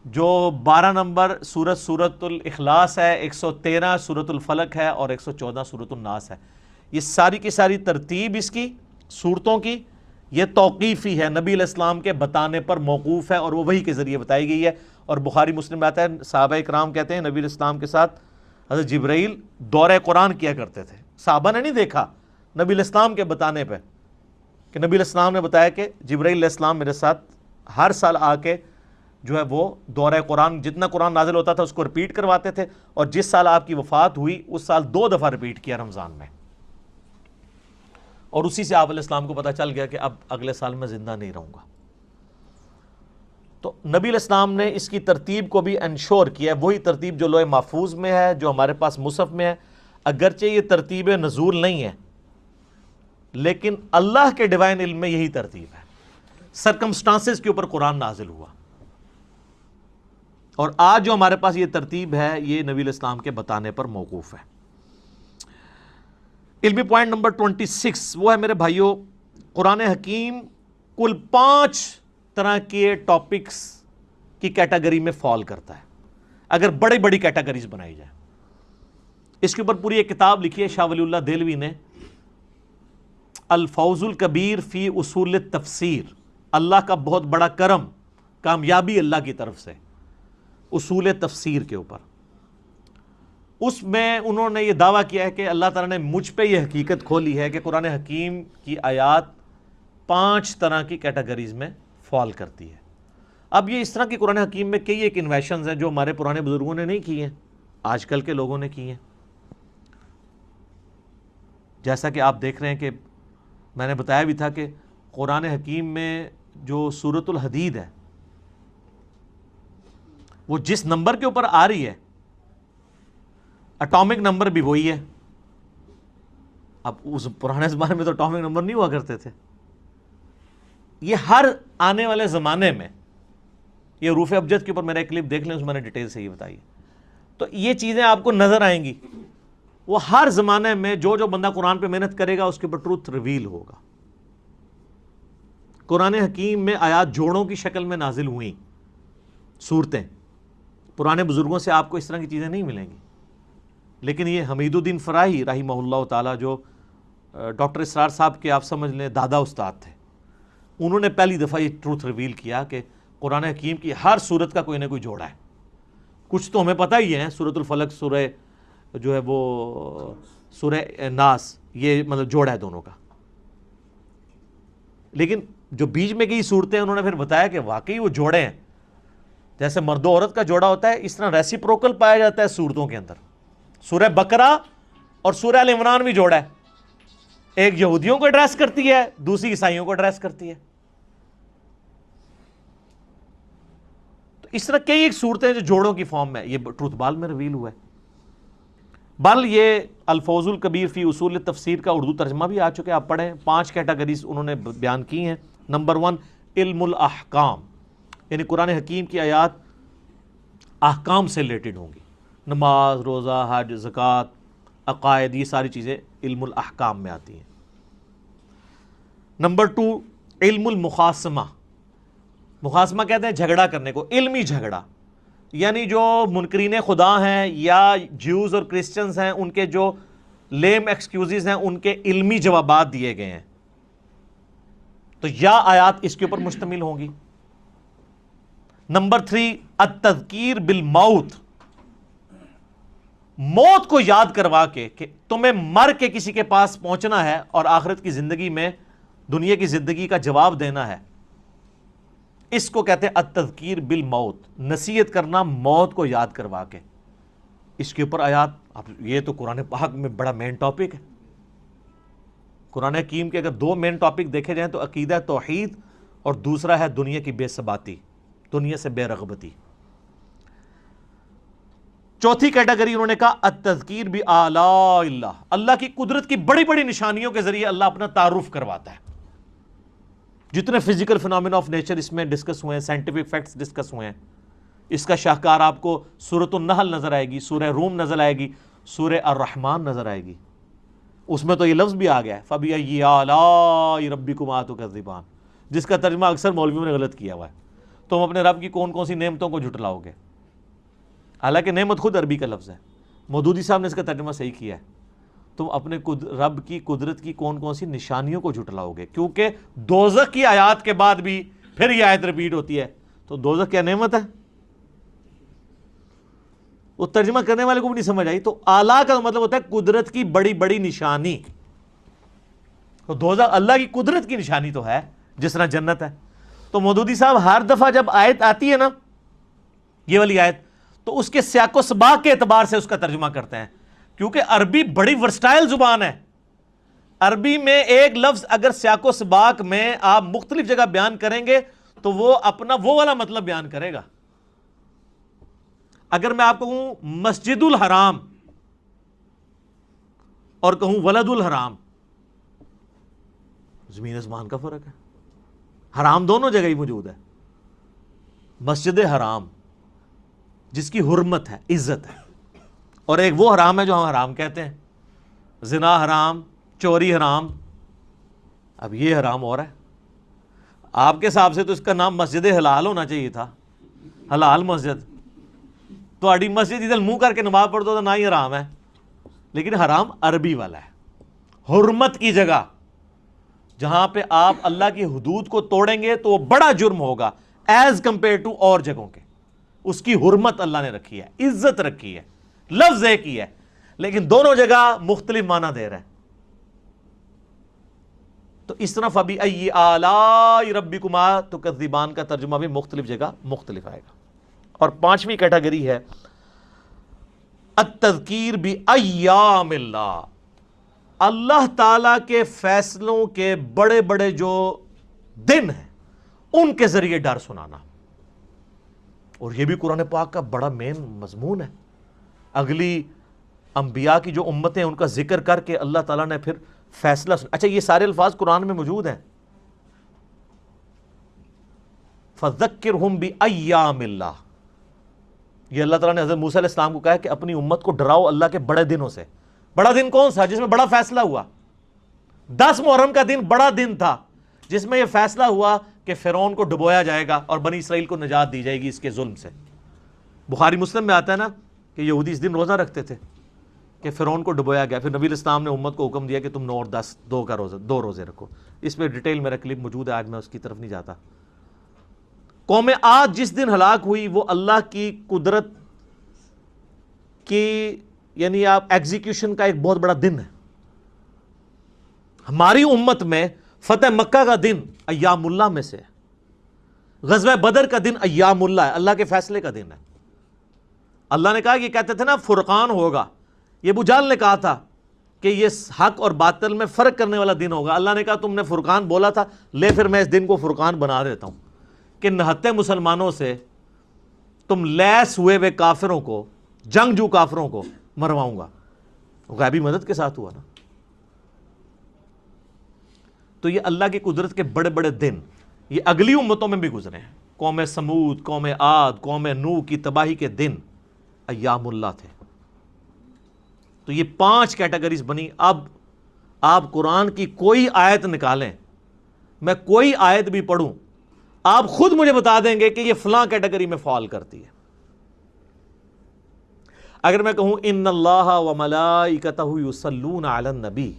جو بارہ نمبر صورت صورت الاخلاص ہے، ایک سو تیرہ صورت الفلق ہے اور ایک سو چودہ صورت الناس ہے۔ یہ ساری کی ساری ترتیب اس کی، صورتوں کی، یہ توقیفی ہے۔ نبی علیہ السلام کے بتانے پر موقوف ہے اور وہ وہی کے ذریعے بتائی گئی ہے۔ اور بخاری مسلم آتا ہے، صحابہ اکرام کہتے ہیں، نبی علیہ السلام کے ساتھ حضرت جبرائیل دورہ قرآن کیا کرتے تھے۔ صحابہ نے نہیں دیکھا نبی علیہ السلام کے بتانے پہ کہ نبی علیہ السلام نے بتایا کہ جبرائیل علیہ السلام میرے ساتھ ہر سال آ کے جو ہے وہ دورہ قرآن، جتنا قرآن نازل ہوتا تھا اس کو رپیٹ کرواتے تھے۔ اور جس سال آپ کی وفات ہوئی، اس سال دو دفعہ رپیٹ کیا رمضان میں۔ اور اسی سے آپ علیہ السلام کو پتا چل گیا کہ اب اگلے سال میں زندہ نہیں رہوں گا۔ تو نبی علیہ السلام نے اس کی ترتیب کو بھی انشور کیا ہے۔ وہی ترتیب جو لوہے محفوظ میں ہے، جو ہمارے پاس مصحف میں ہے۔ اگرچہ یہ ترتیب نزول نہیں ہے، لیکن اللہ کے ڈیوائن علم میں یہی ترتیب ہے۔ سرکمسٹانسز کے اوپر قرآن نازل ہوا۔ اور آج جو ہمارے پاس یہ ترتیب ہے، یہ نبی علیہ السلام کے بتانے پر موقوف ہے۔ علمی پوائنٹ نمبر ٹوینٹی سکس وہ ہے میرے بھائیوں قرآن حکیم کل پانچ طرح کے ٹاپکس کی کیٹاگری میں فال کرتا ہے۔ اگر بڑی بڑی کیٹاگریز بنائی جائے اس کے اوپر پوری ایک کتاب لکھی ہے شاہ ولی اللہ دلوی نے۔ الفوز الکبیر فی اصول تفسیر اللہ کا بہت بڑا کرم، کامیابی اللہ کی طرف سے۔ اصول تفسیر کے اوپر۔ اس میں انہوں نے یہ دعویٰ کیا ہے کہ اللہ تعالیٰ نے مجھ پہ یہ حقیقت کھولی ہے کہ قرآن حکیم کی آیات پانچ طرح کی کیٹاگریز میں فال کرتی ہے۔ اب یہ اس طرح کی قرآن حکیم میں کئی ایک انویشنز ہیں جو ہمارے پرانے بزرگوں نے نہیں کی ہیں، آج کل کے لوگوں نے کی ہیں۔ جیسا کہ آپ دیکھ رہے ہیں کہ میں نے بتایا بھی تھا کہ قرآن حکیم میں جو صورت الحدید ہے، وہ جس نمبر کے اوپر آ رہی ہے اٹامک نمبر بھی وہی ہے۔ اب اس پرانے زمانے میں تو اٹامک نمبر نہیں ہوا کرتے تھے۔ یہ ہر آنے والے زمانے میں، یہ روف ابجد کے اوپر میرا ایک کلپ دیکھ لیں، اس میں نے ڈیٹیل سے یہ بتائی۔ تو یہ چیزیں آپ کو نظر آئیں گی۔ وہ ہر زمانے میں جو جو بندہ قرآن پہ محنت کرے گا، اس کے اوپر ٹروتھ ریویل ہوگا۔ قرآن حکیم میں آیات جوڑوں کی شکل میں نازل ہوئیں۔ صورتیں۔ پرانے بزرگوں سے آپ کو اس طرح کی چیزیں نہیں ملیں گی۔ لیکن یہ حمید الدین فراہی رحمہ اللہ تعالیٰ جو ڈاکٹر اسرار صاحب کے آپ سمجھ لیں دادا استاد تھے، انہوں نے پہلی دفعہ یہ ٹروتھ ریویل کیا کہ قرآن حکیم کی ہر صورت کا کوئی نہ کوئی جوڑا ہے۔ کچھ تو ہمیں پتہ ہی ہے صورت الفلق، سورہ جو ہے وہ، سورہ ناس، یہ مطلب جوڑا ہے دونوں کا۔ لیکن جو بیچ میں کئی صورتیں انہوں نے پھر بتایا کہ واقعی وہ جوڑے ہیں، جیسے مرد و عورت کا جوڑا ہوتا ہے، اس طرح ریسی پروکل پایا جاتا ہے صورتوں کے اندر۔ سورہ بکرا اور سورہ عمران بھی جوڑا ہے۔ ایک یہودیوں کو ایڈریس کرتی ہے، دوسری عیسائیوں کو ایڈریس کرتی ہے۔ تو اس طرح کئی ایک صورتیں جو جوڑوں کی فارم میں یہ ٹروتھ بال میں رویل ہوا ہے۔ بل یہ الفوز القبیر فی اصول تفسیر کا اردو ترجمہ بھی آ چکے آپ پڑھیں، پانچ کیٹاگریز انہوں نے بیان کی ہیں۔ نمبر ون علم الاحکام۔ یعنی قرآن حکیم کی آیات احکام سے ریلیٹڈ ہوں گی۔ نماز، روزہ، حج، زکوٰۃ، عقائد، یہ ساری چیزیں علم الاحکام میں آتی ہیں۔ نمبر ٹو، علم المقاسمہ مقاسمہ کہتے ہیں جھگڑا کرنے کو، علمی جھگڑا۔ یعنی جو منکرین خدا ہیں یا جیوز اور کرسچنز ہیں، ان کے جو لیم ایکسکیوزز ہیں، ان کے علمی جوابات دیے گئے ہیں۔ تو یا آیات اس کے اوپر مشتمل ہوں گی۔ نمبر تھری، التذکیر بالموت۔ موت کو یاد کروا کے کہ تمہیں مر کے کسی کے پاس پہنچنا ہے اور آخرت کی زندگی میں دنیا کی زندگی کا جواب دینا ہے۔ اس کو کہتے ہیں التذکیر بالموت، نصیحت کرنا موت کو یاد کروا کے۔ اس کے اوپر آیات، اب یہ تو قرآن پاک میں بڑا مین ٹاپک ہے۔ قرآن حکیم کے اگر دو مین ٹاپک دیکھے جائیں تو عقیدہ توحید اور دوسرا ہے دنیا کی بے ثباتی، دنیا سے بے رغبتی۔ چوتھی کیٹیگری انہوں نے کہا، التذکیر بھی اللہ۔ اللہ کی قدرت کی بڑی بڑی نشانیوں کے ذریعے اللہ اپنا تعارف کرواتا ہے۔ جتنے فزیکل فنامنا آف نیچر اس میں ڈسکس ہوئے ہیں سائنٹیفک فیکٹس ڈسکس ہوئے ہیں۔ اس کا شاہکار آپ کو سورت النحل نظر آئے گی سورہ روم نظر آئے گی سورہ الرحمن نظر آئے گی۔ اس میں تو یہ لفظ بھی آ گیا ہے، فبی ربی کمات کا زبان جس کا ترجمہ اکثر مولویوں نے غلط کیا ہوا ہے۔ تم اپنے رب کی کون کون سی نعمتوں کو جھٹلاؤ گے؟ حالانکہ نعمت خود عربی کا لفظ ہے۔ مودودی صاحب نے اس کا ترجمہ صحیح کیا ہے۔ تم اپنے رب کی قدرت کی کون کون سی نشانیوں کو جھٹلاؤ گے؟ کیونکہ دوزخ کی آیات کے بعد بھی پھر یہ آیت ریپیٹ ہوتی ہے۔ تو دوزخ کیا نعمت ہے؟ وہ ترجمہ کرنے والے کو بھی نہیں سمجھ آئی۔ تو آلہ کا مطلب ہوتا ہے قدرت کی بڑی بڑی نشانی۔ تو دوزخ اللہ کی قدرت کی نشانی تو ہے، جس طرح جنت ہے۔ تو مودودی صاحب ہر دفعہ جب آیت آتی ہے نا، یہ والی آیت تو اس کے سیاق و سباق کے اعتبار سے اس کا ترجمہ کرتے ہیں۔ کیونکہ عربی بڑی ورسٹائل زبان ہے۔ عربی میں ایک لفظ اگر سیاق و سباق میں آپ مختلف جگہ بیان کریں گے تو وہ اپنا وہ والا مطلب بیان کرے گا۔ اگر میں آپ کہوں مسجد الحرام اور کہوں ولد الحرام زمین زبان کا فرق ہے۔ حرام دونوں جگہ ہی موجود ہے۔ مسجد حرام جس کی حرمت ہے، عزت ہے۔ اور ایک وہ حرام ہے جو ہم حرام کہتے ہیں۔ زنا حرام، چوری حرام۔ اب یہ حرام اور ہے۔ آپ کے حساب سے تو اس کا نام مسجد حلال ہونا چاہیے تھا۔ حلال مسجد۔ تو مسجد ادھر منہ کر کے نماز پڑھ دو تو نہ ہی حرام ہے۔ لیکن حرام عربی والا ہے۔ حرمت کی جگہ۔ جہاں پہ آپ اللہ کی حدود کو توڑیں گے تو وہ بڑا جرم ہوگا۔ ایز کمپیئر ٹو اور جگہوں کے۔ اس کی حرمت اللہ نے رکھی ہے، عزت رکھی ہے، لفظ ایک ہی ہے، لیکن دونوں جگہ مختلف معنی دے رہے ہیں۔ تو اس طرح ابھی ائی ربی کمار تو کذیبان کا ترجمہ بھی مختلف جگہ مختلف آئے گا۔ اور پانچویں کیٹاگری ہے، التذکیر بھی ایام اللہ۔ اللہ تعالی کے فیصلوں کے بڑے بڑے جو دن ہیں، ان کے ذریعے ڈر سنانا۔ اور یہ بھی قرآن پاک کا بڑا مین مضمون ہے۔ اگلی انبیاء کی جو امتیں ان کا ذکر کر کے اللہ تعالیٰ نے پھر فیصلہ سن... اچھا یہ سارے الفاظ قرآن میں موجود ہیں۔ فذکر ہم بھی ایام اللہ یہ اللہ تعالیٰ نے حضرت موسیٰ علیہ السلام کو کہا کہ اپنی امت کو ڈراؤ اللہ کے بڑے دنوں سے۔ بڑا دن کون سا؟ جس میں بڑا فیصلہ ہوا۔ دس محرم کا دن بڑا دن تھا، جس میں یہ فیصلہ ہوا کہ فیرون کو ڈبویا جائے گا اور بنی اسرائیل کو نجات دی جائے گی اس کے ظلم سے۔ بخاری مسلم میں آتا ہے نا کہ یہودی اس دن روزہ رکھتے تھے کہ فرعون کو ڈبویا گیا۔ پھر نبی الاسلام نے امت کو حکم دیا کہ تم نو اور دس، دو کا روزہ، دو روزے رکھو۔ اس میں ڈیٹیل میرا کلپ موجود ہے، آج میں اس کی طرف نہیں جاتا۔ قوم آج جس دن ہلاک ہوئی، وہ اللہ کی قدرت کی یعنی آپ ایگزیکیوشن کا ایک بہت بڑا دن ہے۔ ہماری امت میں فتح مکہ کا دن ایام اللہ میں سے غزوہ بدر کا دن ایام اللہ ہے۔ اللہ کے فیصلے کا دن ہے۔ اللہ نے کہا یہ کہتے تھے نا، فرقان ہوگا۔ یہ بجال نے کہا تھا کہ یہ حق اور باطل میں فرق کرنے والا دن ہوگا۔ اللہ نے کہا، تم نے فرقان بولا تھا۔ لے پھر میں اس دن کو فرقان بنا دیتا ہوں۔ کہ نہتے مسلمانوں سے تم لیس ہوئے ہوئے کافروں کو، جنگ جو کافروں کو مرواؤں گا۔ غیبی مدد کے ساتھ ہوا نا۔ تو یہ اللہ کی قدرت کے بڑے بڑے دن یہ اگلی امتوں میں بھی گزرے ہیں۔ قوم سمود، قوم آد قوم نو کی تباہی کے دن ایام اللہ تھے۔ تو یہ پانچ کیٹیگریز بنی۔ اب آپ قرآن کی کوئی آیت نکالیں۔ میں کوئی آیت بھی پڑھوں۔ آپ خود مجھے بتا دیں گے کہ یہ فلاں کیٹیگری میں فال کرتی ہے۔ اگر میں کہوں، ان اللہ و ملائکتہ یصلون علی النبی۔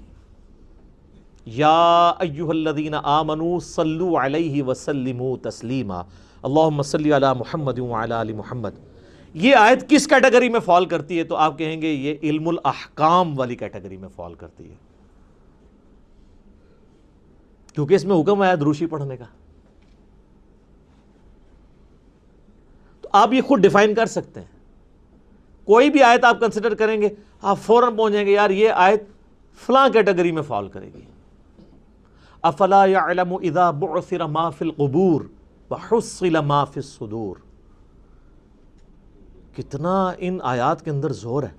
یا ایوہ الذین آمنوا صلو علیہ وسلموا تسلیما۔ اللہم صلی علی محمد وعلی آل محمد۔ یہ آیت کس کیٹیگری میں فال کرتی ہے؟ تو آپ کہیں گے یہ علم الاحکام والی کیٹیگری میں فال کرتی ہے۔ کیونکہ اس میں حکم آیا دروشی پڑھنے کا۔ تو آپ یہ خود ڈیفائن کر سکتے ہیں۔ کوئی بھی آیت آپ کنسیڈر کریں گے، آپ فوراً پہنچیں گے، یار یہ آیت فلاں کیٹیگری میں فال کرے گی۔ افلا يعلم اذا بعثر ما في القبور وحصل ما في الصدور. کتنا ان آیات کے اندر زور ہے.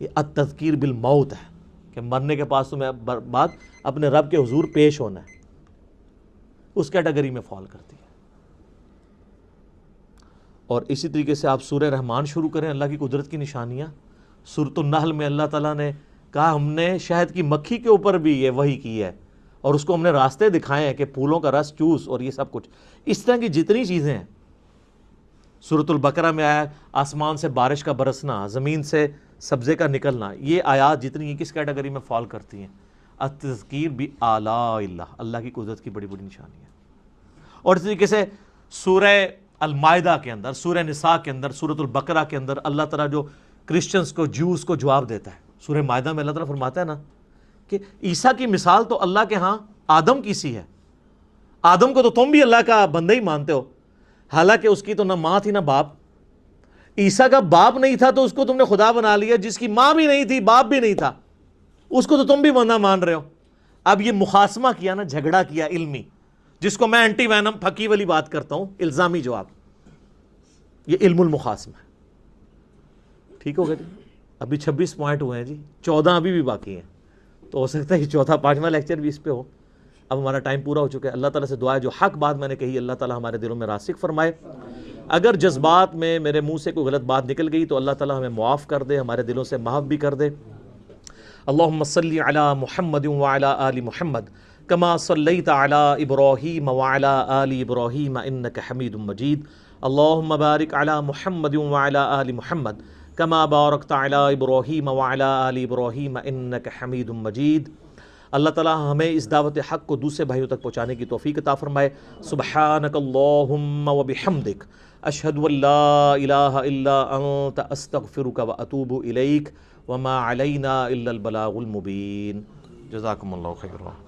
یہ التذکیر بالموت ہے. کہ مرنے کے پاس تمہیں بعد اپنے رب کے حضور پیش ہونا ہے. اس کیٹیگری میں فال کرتی ہے. اور اسی طریقے سے آپ سورہ رحمان شروع کریں اللہ کی قدرت کی نشانیاں. سورت النحل میں اللہ تعالیٰ نے کہا ہم نے شہد کی مکھی کے اوپر بھی یہ وہی کی ہے اور اس کو ہم نے راستے دکھائے ہیں کہ پھولوں کا رس، چوس اور یہ سب کچھ۔ اس طرح کی جتنی چیزیں ہیں۔ صورت البقرہ میں آیا آسمان سے بارش کا برسنا، زمین سے سبزے کا نکلنا، یہ آیات جتنی ہیں، کس کیٹیگری میں فال کرتی ہیں؟ التذکیر بھی اعلیٰ اللہ اللہ کی قدرت کی بڑی بڑی نشانی ہے اور اس طریقے سے سورہ المائدہ کے اندر، سورہ نساء کے اندر سورت البقرہ کے اندر اللہ تعالیٰ جو کرسچنس کو جوز کو جواب دیتا ہے۔ سورہ معاہدہ میں اللہ تعالیٰ فرماتا ہے نا کہ عیسیٰ کی مثال تو اللہ کے ہاں آدم کی سی ہے۔ آدم کو تو تم بھی اللہ کا بندہ ہی مانتے ہو۔ حالانکہ اس کی تو نہ ماں تھی نہ باپ۔ عیسیٰ کا باپ نہیں تھا تو اس کو تم نے خدا بنا لیا، جس کی ماں بھی نہیں تھی، باپ بھی نہیں تھا۔ اس کو تو تم بھی بندہ مان رہے ہو۔ اب یہ مخاسمہ کیا نا، جھگڑا کیا علمی، جس کو میں اینٹی وینم پھکی والی بات کرتا ہوں، الزامی جواب۔ یہ علم المخاسمہ ہے۔ ٹھیک ہو گیا جی؟ ابھی چھبیس پوائنٹ ہوئے ہیں جی چودہ ابھی بھی باقی ہیں۔ تو ہو سکتا ہے کہ چوتھا پانچواں لیکچر بھی اس پہ ہو۔ اب ہمارا ٹائم پورا ہو چکا ہے۔ اللہ تعالیٰ سے دعا ہے، جو حق بات میں نے کہی، اللہ تعالیٰ ہمارے دلوں میں راسک فرمائے۔ اگر جذبات میں میرے منہ سے کوئی غلط بات نکل گئی، تو اللہ تعالیٰ ہمیں معاف کر دے، ہمارے دلوں سے معاف بھی کر دے۔ اللہم صلی علی محمد وعلی آل محمد، کما صلیت علی ابراہیم وعلی آل ابراہیم انک حمید مجید۔ اللہم بارک علی محمد وعلی آل محمد۔ کما بارکت علی ابراہیم وعلی آل ابراہیم انک حمید مجید اللہ تعالیٰ ہمیں اس دعوت حق کو دوسرے بھائیوں تک پہنچانے کی توفیق عطا فرمائے۔ سبحانک اللہم و بحمدک اشہد ان لا الہ الا انت استغفرک و اتوب الیک وما علینا الا البلاغ المبین جزاکم اللہ خیر